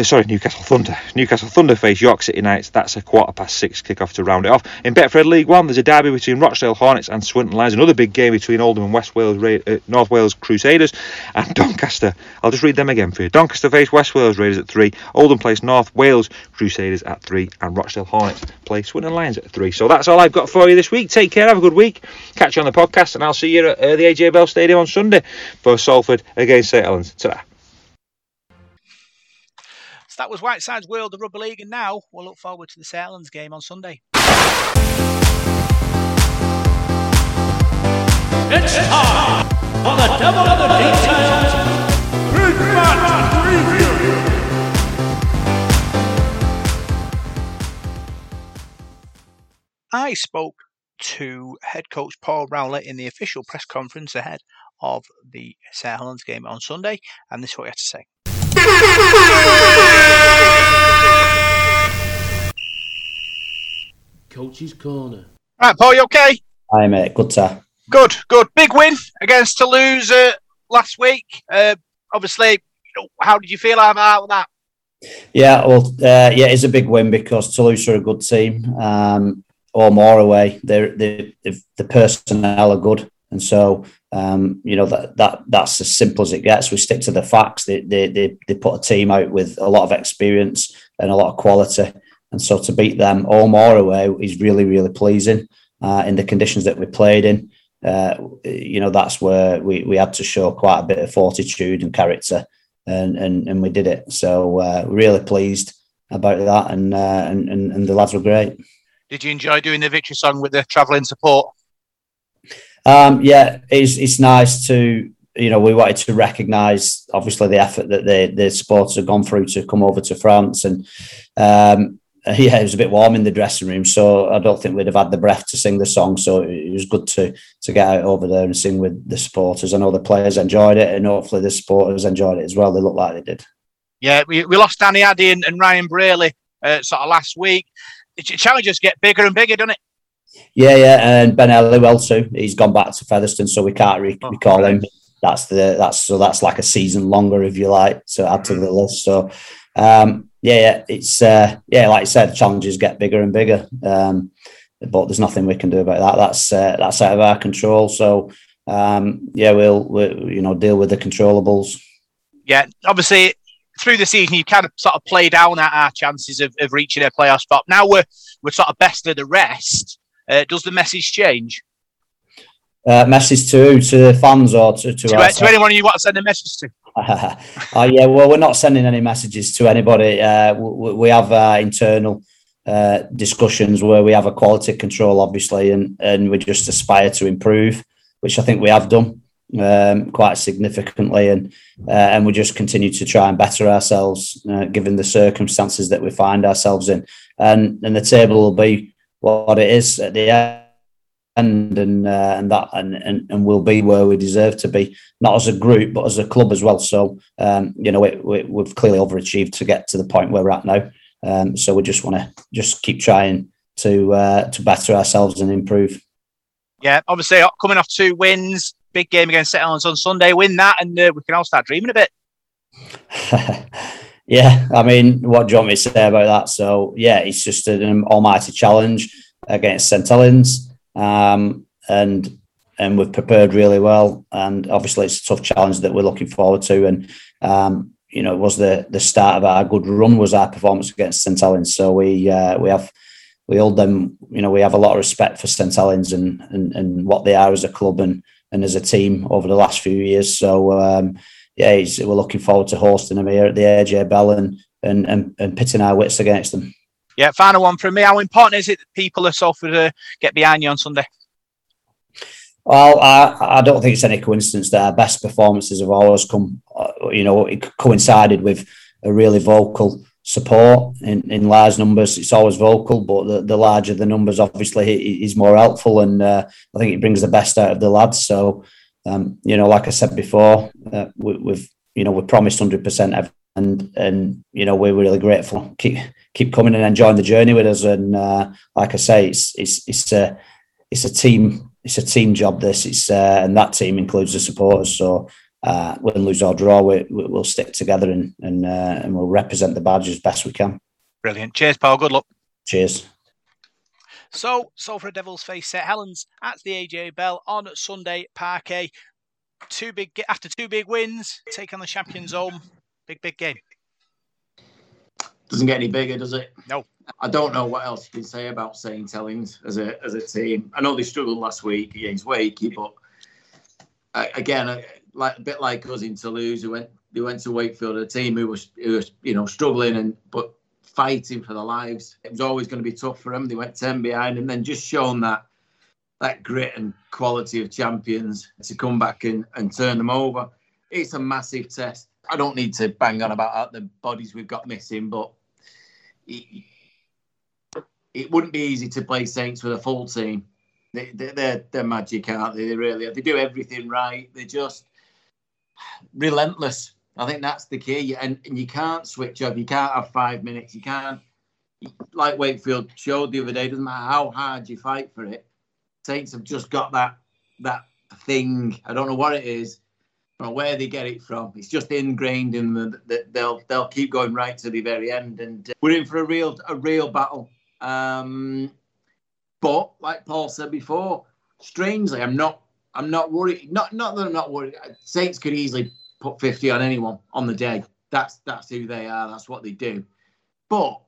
sorry, Newcastle Thunder. Newcastle Thunder face York City Knights. That's a quarter past six kickoff to round it off. In Betfred League One, there's a derby between Rochdale Hornets and Swinton Lions. Another big game between Oldham and West Wales, uh, North Wales Crusaders and Doncaster. I'll just read them again for you. Doncaster face West Wales Raiders at three. Oldham plays North Wales Crusaders at three, and Rochdale Hornets play Swinton Lions at three. So that's all I've got for you this week. Take care. Have a good week. Catch you on the podcast, and I'll see you at uh, the AJ Bell Stadium on Sunday for Salford against St Helens. ta So that was Whiteside's World of Rugby League, and now we'll look forward to the Helens game on Sunday. It's time for the Devil of the Details Big Match Preview. I spoke to head coach Paul Rowley in the official press conference ahead of the Helens game on Sunday, and this is what he had to say. Coach's Corner. Right, Paul, you okay? Hi, mate. Good to. Good, good. Big win against Toulouse uh, last week. Uh, obviously, you know, how did you feel about that? Yeah, well, uh, yeah, it's a big win because Toulouse are a good team. Um, or more away, they're, they the personnel are good, and so um, you know that that that's as simple as it gets. We stick to the facts. They, they they they put a team out with a lot of experience and a lot of quality, and so to beat them all more away is really really pleasing uh, in the conditions that we played in. Uh, you know that's where we, we had to show quite a bit of fortitude and character, and and, and we did it. So uh, really pleased about that, and, uh, and and and the lads were great. Did you enjoy doing the victory song with the travelling support? Um, yeah, it's it's nice to you know we wanted to recognise obviously the effort that the the supporters have gone through to come over to France and um, yeah it was a bit warm in the dressing room so I don't think we'd have had the breath to sing the song so it was good to to get out over there and sing with the supporters. I know the players enjoyed it and hopefully the supporters enjoyed it as well. They looked like they did. Yeah, we, we lost Danny Addy and, and Ryan Brierley uh, sort of last week. The challenges get bigger and bigger, doesn't it? Yeah, yeah, and Ben Hellewell too. He's gone back to Featherstone, so we can't re- recall him. That's the that's so that's like a season longer, if you like, to add to the list. So, um, yeah, yeah, it's uh, yeah, like I said, challenges get bigger and bigger. Um, but there's nothing we can do about that. That's uh, that's out of our control. So, um, yeah, we'll, we'll you know deal with the controllables. Yeah, obviously through the season, you kind of sort of play down our, our chances of, of reaching a playoff spot. Now we're we're sort of best of the rest. Uh, does the message change? Uh, message to to the fans or to to, To, to anyone you want to send a message to? Uh, yeah, well, we're not sending any messages to anybody. Uh, we, we have uh, internal uh, discussions where we have a quality control, obviously, and and we just aspire to improve, which I think we have done um, quite significantly, and uh, and we just continue to try and better ourselves given the circumstances that we find ourselves in, and and the table will be what it is at the end and and uh, and that and, and and we'll be where we deserve to be, not as a group but as a club as well. So um, you know we, we, we've clearly overachieved to get to the point where we're at now. Um, so we just want to just keep trying to uh, to better ourselves and improve. Yeah, obviously uh, coming off two wins, big game against St Helens on Sunday. Win that, and uh, we can all start dreaming a bit. yeah, I mean, what do you want me to say about that? So yeah, it's just an almighty challenge against St Helens um, and and we've prepared really well. And obviously, it's a tough challenge that we're looking forward to. And um, you know, it was the the start of our good run was our performance against St Helens. So we uh, we have we hold them. You know, we have a lot of respect for St Helens and, and and what they are as a club and and as a team over the last few years. So um, yeah, we're looking forward to hosting them here at the AJ Bell and and and, and pitting our wits against them. Yeah, final one from me. How important is it that people are so for to get behind you on Sunday? Well, I, I don't think it's any coincidence that our best performances have always come, uh, you know, it coincided with a really vocal support in, in large numbers. It's always vocal, but the, the larger the numbers, obviously, is more helpful. And uh, I think it brings the best out of the lads. So, um, you know, like I said before, uh, we, have you know we promised hundred percent, and and you know we're really grateful. Keep keep coming and enjoying the journey with us. And uh, like I say, it's it's it's a it's a team it's a team job. This it's uh, and that team includes the supporters. So uh, win, lose or draw, we, will stick together and and, uh, and we'll represent the badge as best we can. Brilliant. Cheers, Paul. Good luck. Cheers. So, Salford Devils face St Helens at the AJ Bell on Sunday Parquet. Two big after two big wins, take on the champions home. Big big game. Doesn't get any bigger, does it? No. I don't know what else you can say about St Helens as a as a team. I know they struggled last week against Wakey, but uh, again, like a bit like us in Toulouse, who went they went to Wakefield, a team who was who was you know struggling and but fighting for their lives. It was always going to be tough for them. They went ten behind, and then just shown that that grit and quality of champions to come back and, and turn them over. It's a massive test. I don't need to bang on about the bodies we've got missing, but it, wouldn't be easy to play Saints with a full team. They, they, they're, they're magic, aren't they? They really are. They do everything right. They're just relentless. I think that's the key. And, and you can't switch off. You can't have five minutes. You can't, like Wakefield showed the other day, doesn't matter how hard you fight for it. Saints have just got that that thing. I don't know what it is, or where they get it from. It's just ingrained in them that they'll they'll keep going right to the very end. And uh, we're in for a real a real battle. Um, but like Paul said before, strangely, I'm not I'm not worried. Not not that I'm not worried. Saints could easily put 50 on anyone on the day. That's that's who they are. That's what they do. But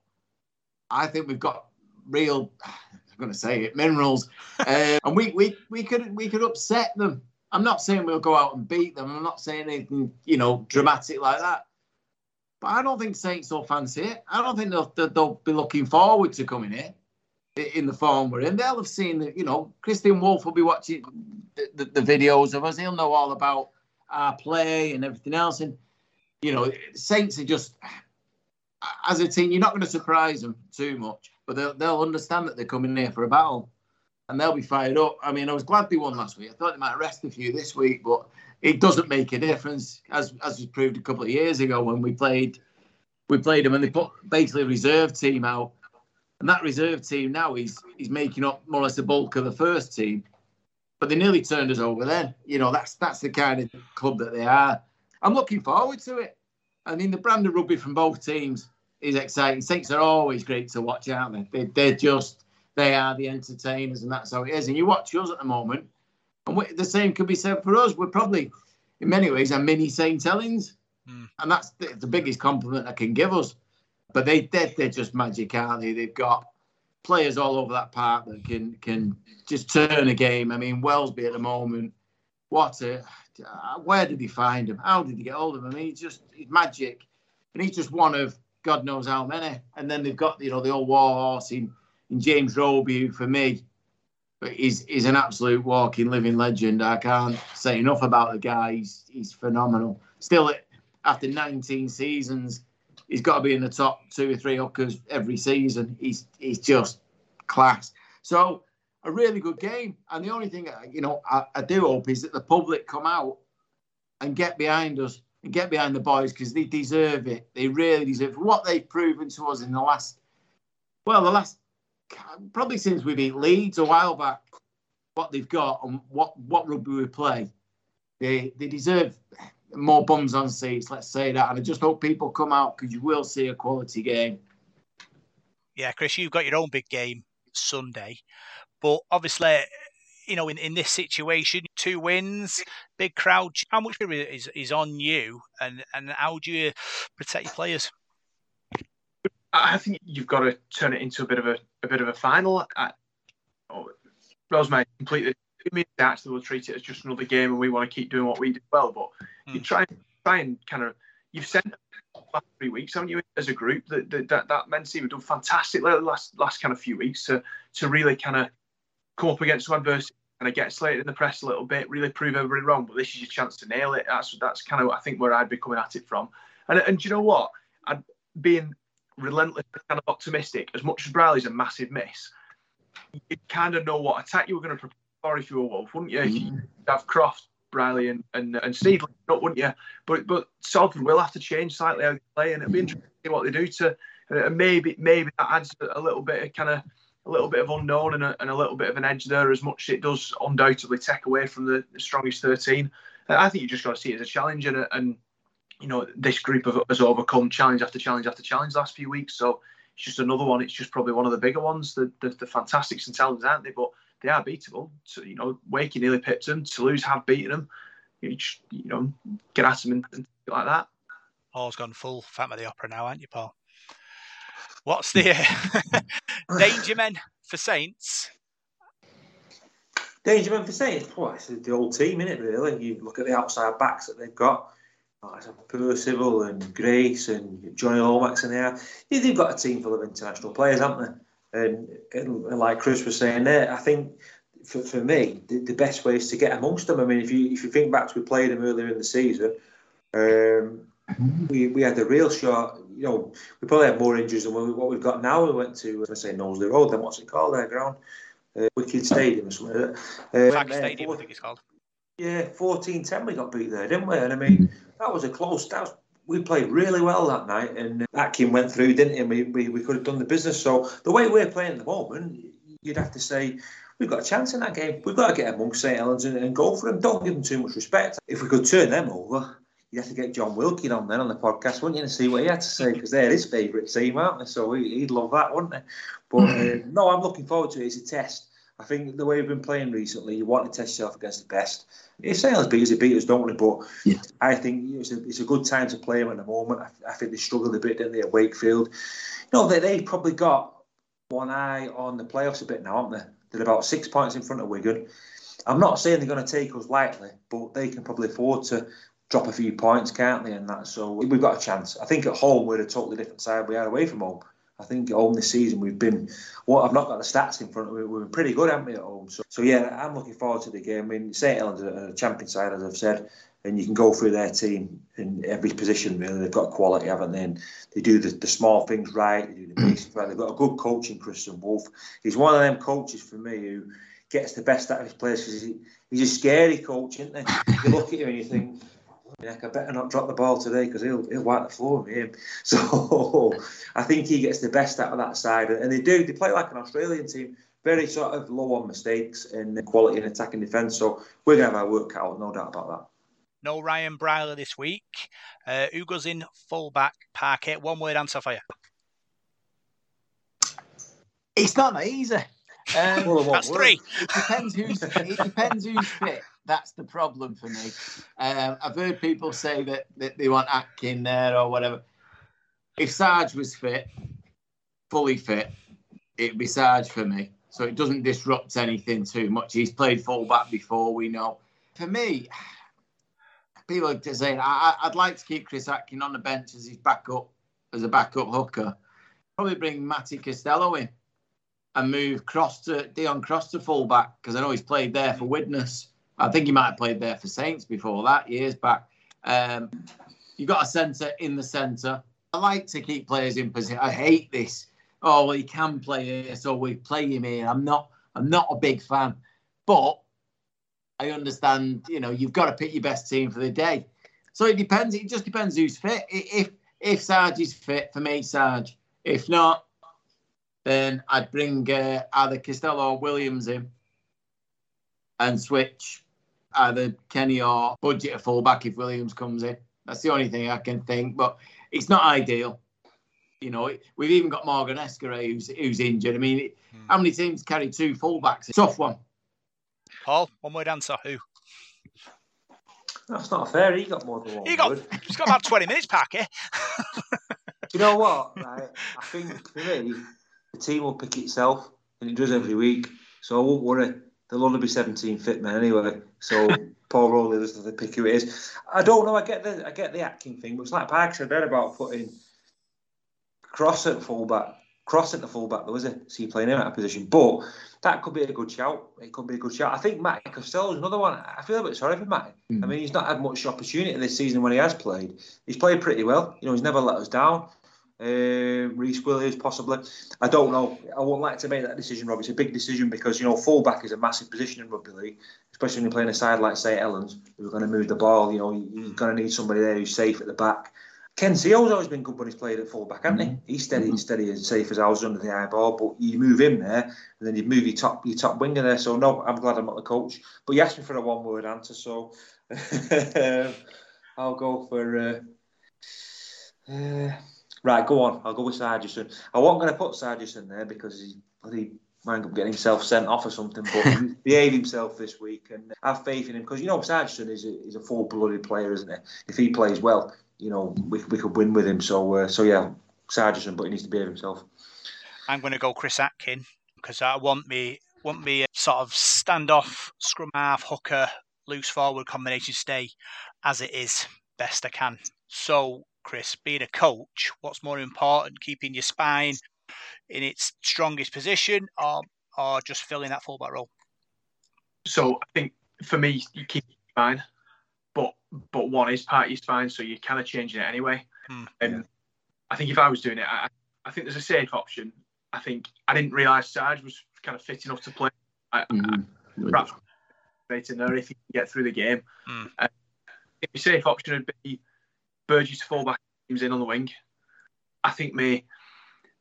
I think we've got real. I'm going to say it minerals, uh, and we we we could we could upset them. I'm not saying we'll go out and beat them. I'm not saying anything you know dramatic like that. But I don't think Saints will fancy it. I don't think they'll, they'll be looking forward to coming here in the form we're in. They'll have seen that, you know, Kristian Woolf will be watching the, the, the, videos of us. He'll know all about our play and everything else. And, you know, Saints are just, as a team, you're not going to surprise them too much, but they'll, they'll understand that they're coming here for a battle and they'll be fired up. I mean, I was glad they won last week. I thought they might rest a few this week, but it doesn't make a difference, as as was proved a couple of years ago when we played we played them and they put basically a reserve team out and that reserve team now is is making up more or less the bulk of the first team. But they nearly turned us over then. You know, that's that's the kind of club that they are. I'm looking forward to it. I mean, the brand of rugby from both teams is exciting. Saints are always great to watch, aren't they? they they're just they are the entertainers, and that's how it is. And you watch us at the moment, and we, the same could be said for us. We're probably, in many ways, a mini St. Helens, mm. and that's the, the biggest compliment I can give us. But they they're, they're just magic, aren't they? They've got players all over that park that can can just turn a game. I mean, Welsby at the moment, what a where did he find him? How did he get hold of him? I mean, he's just he's magic, and he's just one of God knows how many. And then they've got you know the old warhorse in in James Roby, for me is is an absolute walking living legend. I can't say enough about the guy. He's he's phenomenal. Still, after 19 seasons, he's got to be in the top two or three hookers every season. He's he's just class. So a really good game. And the only thing you know I, I do hope is that the public come out and get behind us and get behind the boys because they deserve it. They really deserve what they've proven to us in the last well the last probably since we beat Leeds a while back. What they've got and what what rugby we play, they they deserve more bums on seats, let's say that. And I just hope people come out because you will see a quality game. Yeah, Chris, you've got your own big game Sunday. But obviously, you know, in, in this situation, two wins, big crowd, how much is, is on you and, and how do you protect your players? I think you've got to turn it into a bit of a, a bit of a final. I, oh, Rosemary completely me actually will treat it as just another game and we want to keep doing what we do well. But mm. you hmm. try, try and kind of, you've sent last three weeks, haven't you, as a group? That that, that, that men's team have done fantastic the last last kind of few weeks to to really kind of come up against some adversity, kind of get slated in the press a little bit, really prove everybody wrong. But this is your chance to nail it. That's that's kind of I think where I'd be coming at it from. And and do you know what? I'd being relentless, kind of optimistic. As much as Brierley's a massive miss, you kind of know what attack you were going to prepare for if you were Woolf, wouldn't you? If you mm-hmm. have Croft, Brierley, and and, and Steedley, wouldn't you? But but Salford will have to change slightly how they play, and it'll be mm-hmm. interesting to see what they do to. And maybe maybe that adds a little bit of kind of a little bit of unknown and a, and a little bit of an edge there, as much as it does undoubtedly take away from the, the strongest 13. I think you just got to see it as a challenge, and, and you know this group of, has overcome challenge after challenge after challenge last few weeks. So it's just another one. It's just probably one of the bigger ones. The the, the fantastic St Helens, aren't they? But they are beatable. So, you know, Wakey nearly pipped them. Toulouse have beaten them. You, just, you know, get at them and, and like that. Paul's gone full Phantom of the Opera now, aren't you, Paul? What's the uh, danger men for Saints? Danger men for Saints? Well, it's the old team, isn't it, really? You look at the outside backs that they've got. Like Percival and Grace and Jonny Lomax in there. Yeah, they've got a team full of international players, haven't they? And, and, and like Chris was saying there, I think for, for me, the, the, best way is to get amongst them. I mean, if you if you think back to we played them earlier in the season, um, we, we had a real shot. You know, we probably had more injuries than what we've got now. We went to, I say, Knowsley Road, then what's it called, their ground? Uh, Wicked Stadium or something. Uh, Flag Stadium, four, I think it's called. Yeah, 14 10 we got beat there, didn't we? And I mean, that was a close, that was, we played really well that night, and Atkin went through, didn't he? And we, we, we could have done the business. So the way we're playing at the moment, you'd have to say we've got a chance in that game. We've got to get amongst St Helens and, and go for them. Don't give them too much respect. If we could turn them over, you'd have to get Jon Wilkin on then on the podcast, wouldn't you, and see what he had to say because they're his favourite team, aren't they? So he'd love that, wouldn't he? But uh, no, I'm looking forward to it. It's a test. I think the way we've been playing recently, you want to test yourself against the best. If Sales beat us, they beat us, don't we? But yeah. I think it's a, it's a good time to play them at the moment. I, I think they struggled a bit, didn't they, at Wakefield? You know, they, they've probably got one eye on the playoffs a bit now, haven't they? They're about six points in front of Wigan. I'm not saying they're going to take us lightly, but they can probably afford to drop a few points, can't they? And that, so we've got a chance. I think at home we're a totally different side we are away from home. I think at home this season we've been. Well, I've not got the stats in front of me. We've been pretty good, haven't we, at home? So, so yeah, I'm looking forward to the game. I mean, St Helens are a champion side, as I've said, and you can go through their team in every position. Really, they've got quality, haven't they? And they do the, the small things right. They do the basics right. They've got a good coach in Kristian Woolf. He's one of them coaches for me who gets the best out of his players because he, he's a scary coach, isn't he? You look at him and you think yeah, I better not drop the ball today because he'll he'll wipe the floor with him. So I think he gets the best out of that side, and they do. They play like an Australian team, very sort of low on mistakes and quality in attack and defence. So we're gonna have our work out, no doubt about that. No Ryan Brierley this week. Uh, who goes in fullback Parquet? One word answer for you. It's not that easy. Um, well, That's three. It depends who's it depends who's fit. That's the problem for me. Um, I've heard people say that, that they want Atkin there or whatever. If Sarge was fit, fully fit, it'd be Sarge for me. So it doesn't disrupt anything too much. He's played fullback before, we know. For me, people are saying I, would like to keep Chris Atkin on the bench as his backup, as a backup hooker. Probably bring Matty Costello in and move Cross to Deon Cross to fullback because I know he's played there for Widnes. I think he might have played there for Saints before that years back. Um, you've got a centre in the centre. I like to keep players in position. I hate this. Oh, well, he can play here, so we play him here. I'm not. I'm not a big fan, but I understand. You know, you've got to pick your best team for the day. So it depends. It just depends who's fit. If if Sarge is fit for me, Sarge. If not, then I'd bring uh, either Costello or Williams in and switch either Kenny or budget a fullback if Williams comes in. That's the only thing I can think, but it's not ideal. You know, we've even got Morgan Escare who's, who's injured. I mean, hmm. how many teams carry two fullbacks? A tough one. Paul, one word answer. Who? That's not fair. He got more than one. He got. Word. He's got about twenty minutes, Packy. you know what? Right? I think for me, the team will pick itself, and it does every week. So I won't worry. There'll only be 17 fit men anyway. So Paul Rowley doesn't have to pick who it is. I don't know. I get the I get the Atkin thing, but it's like Park said there about putting Cross at fullback. Cross at the fullback, though, is it? So you're playing him out of position. But that could be a good shout. It could be a good shout. I think Matt Costello is another one. I feel a bit sorry for Matt. Mm. I mean, he's not had much opportunity this season when he has played. He's played pretty well. You know, he's never let us down. Uh, Rhys Williams possibly. I don't know. I wouldn't like to make that decision, Rob. It's a big decision because you know fullback is a massive position in rugby league, especially when you're playing a side like St Helens who's going to move the ball. You know, you're going to need somebody there who's safe at the back. Ken Sio's always been good when he's played at fullback, hasn't he? He's steady, steady and safe as I was under the eye ball. But you move him there, and then you move your top your top winger there. So no, I'm glad I'm not the coach. But you asked me for a one word answer, so I'll go for. Uh, uh, right, go on. I'll go with Sargison. I wasn't going to put Sargison there because he bloody might up getting himself sent off or something, but he behaved himself this week and have faith in him because you know Sargison is a, is a full blooded player, isn't he? If he plays well, you know we, we could win with him. So uh, so yeah, Sargison, but he needs to behave himself. I'm going to go Chris Atkin because I want me want me sort of standoff scrum half hooker loose forward combination stay as it is best I can. So Chris, being a coach, what's more important, keeping your spine in its strongest position, or or just filling that fullback role? So I think for me, you keep your spine, but but one is part of your spine, so you're kind of changing it anyway. Hmm. And I think if I was doing it, I, I think there's a safe option. I think I didn't realise Sarge was kind of fit enough to play. I, Mm-hmm. I, perhaps in there if he can get through the game. Mm. Uh, the safe option would be Burgess fullback teams in on the wing. I think me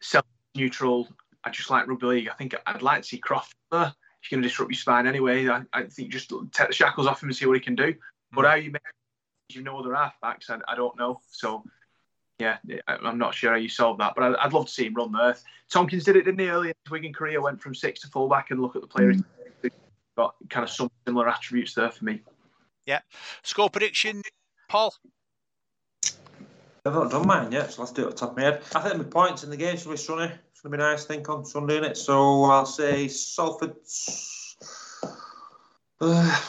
self neutral. I just like rugby league. I think I'd like to see Croft there. You're going to disrupt your spine anyway, I, I think just take the shackles off him and see what he can do. But how you make you know other halfbacks, I, I don't know. So yeah, I, I'm not sure how you solve that. But I, I'd love to see him run there. Tomkins did it, didn't he? Early in his Wigan career, went from six to fullback, and look at the players. Got kind of some similar attributes there for me. Yeah. Score prediction, Paul. I've not done mine yet, so let's do it at the top of my head. I think my points in the game should be sunny. It's going to be nice, I think, on Sunday, innit? So I'll say Salford. Uh,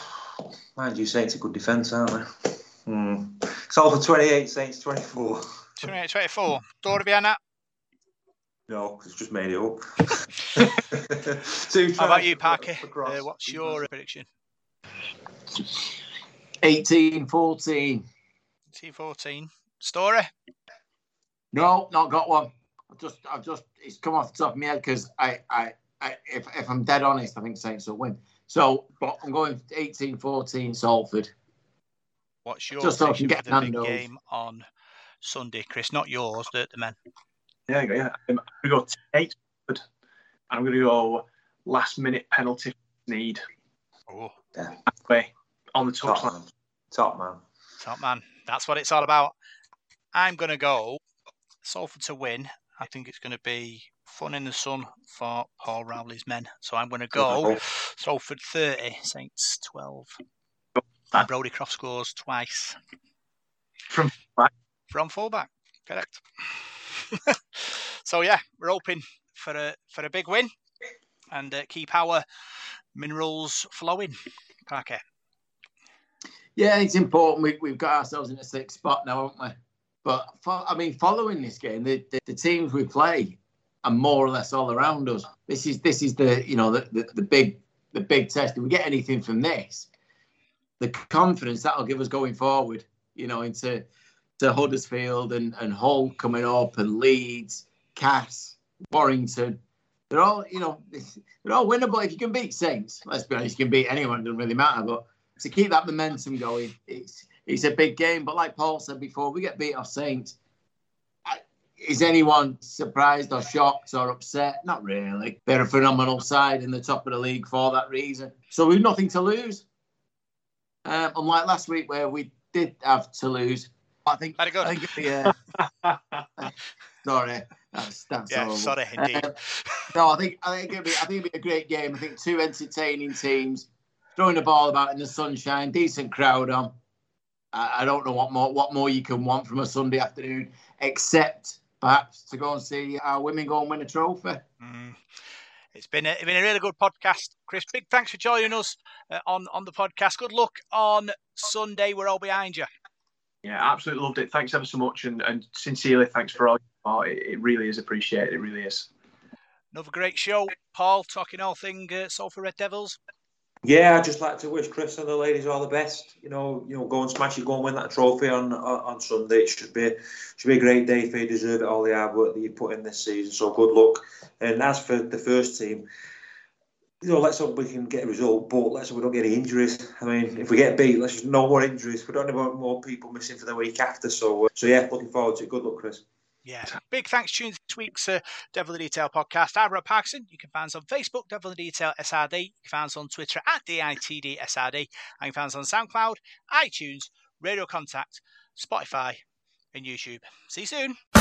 mind you, Saints a good defence, aren't they? Hmm. Salford 28, Saints 24. 28 24. Story behind that. No, 'cause it's just made it up. Two How about you, Parker? Uh, what's your prediction? 18 14. T 14. Story? No, not got one. I've just, I've just, it's come off the top of my head because I, I, I, if, if I'm dead honest, I think Saints will win. So, but I'm going 18 14 Salford. What's your Just so I can get the big game on Sunday, Chris? Not yours, the, the men. Yeah, yeah. Um, I'm going to go eight, and I'm going to go last minute penalty need Oh, way on the touchline. Top man. Top man. top man. That's what it's all about. I'm going to go Salford to win. I think it's going to be fun in the sun for Paul Rowley's men. So I'm going to go Salford 30, Saints 12. And Brodie Croft scores twice. From fullback. From fullback. Correct. so yeah, we're hoping for a for a big win and uh, keep our minerals flowing. Parker. Yeah, it's important. We, we've got ourselves in a sixth spot now, haven't we? But I mean, following this game, the, the, the teams we play are more or less all around us. This is this is the you know the, the, the big the big test. If we get anything from this, the confidence that'll give us going forward, you know, into to Huddersfield and, and Hull coming up and Leeds, Cas, Warrington. They're all, you know, they're all winnable. If you can beat Saints, let's be honest, you can beat anyone, it doesn't really matter. But to keep that momentum going, it's it's a big game. But like Paul said before, we get beat off Saints. Is anyone surprised or shocked or upset? Not really. They're a phenomenal side in the top of the league for that reason. So we've nothing to lose. Um, unlike last week where we did have to lose. I think. Very good. I think it'd be, uh, sorry, that's that's Yeah, horrible. sorry, indeed. Um, no, I think I think it'd be I think it'd be a great game. I think two entertaining teams throwing the ball about in the sunshine, decent crowd on. I, I don't know what more what more you can want from a Sunday afternoon, except perhaps to go and see our women go and win a trophy. Mm. It's been a, it's been a really good podcast, Chris. Big thanks for joining us uh, on on the podcast. Good luck on Sunday. We're all behind you. Yeah, absolutely loved it. Thanks ever so much, and, and sincerely thanks for all. Oh, it, it really is appreciated. It really is. Another great show. Paul talking all thing uh, Salford Red Devils. Yeah, I'd just like to wish Chris and the ladies all the best. You know, you know, go and smash it, go and win that trophy on on, on Sunday. It should be should be a great day for you. Deserve it all the hard work that you put in this season. So good luck. And as for the first team, you know, let's hope we can get a result, but let's hope we don't get any injuries. I mean, if we get beat, let's just no more injuries. We don't want more people missing for the week after. So, uh, so yeah, looking forward to it. Good luck, Chris. Yeah. Big thanks to this week's uh, Devil in the Detail podcast. I'm Rob Parkinson. You can find us on Facebook, Devil in the Detail SRD. You can find us on Twitter at DITD SRD. And you can find us on SoundCloud, iTunes, Radio Contact, Spotify, and YouTube. See you soon.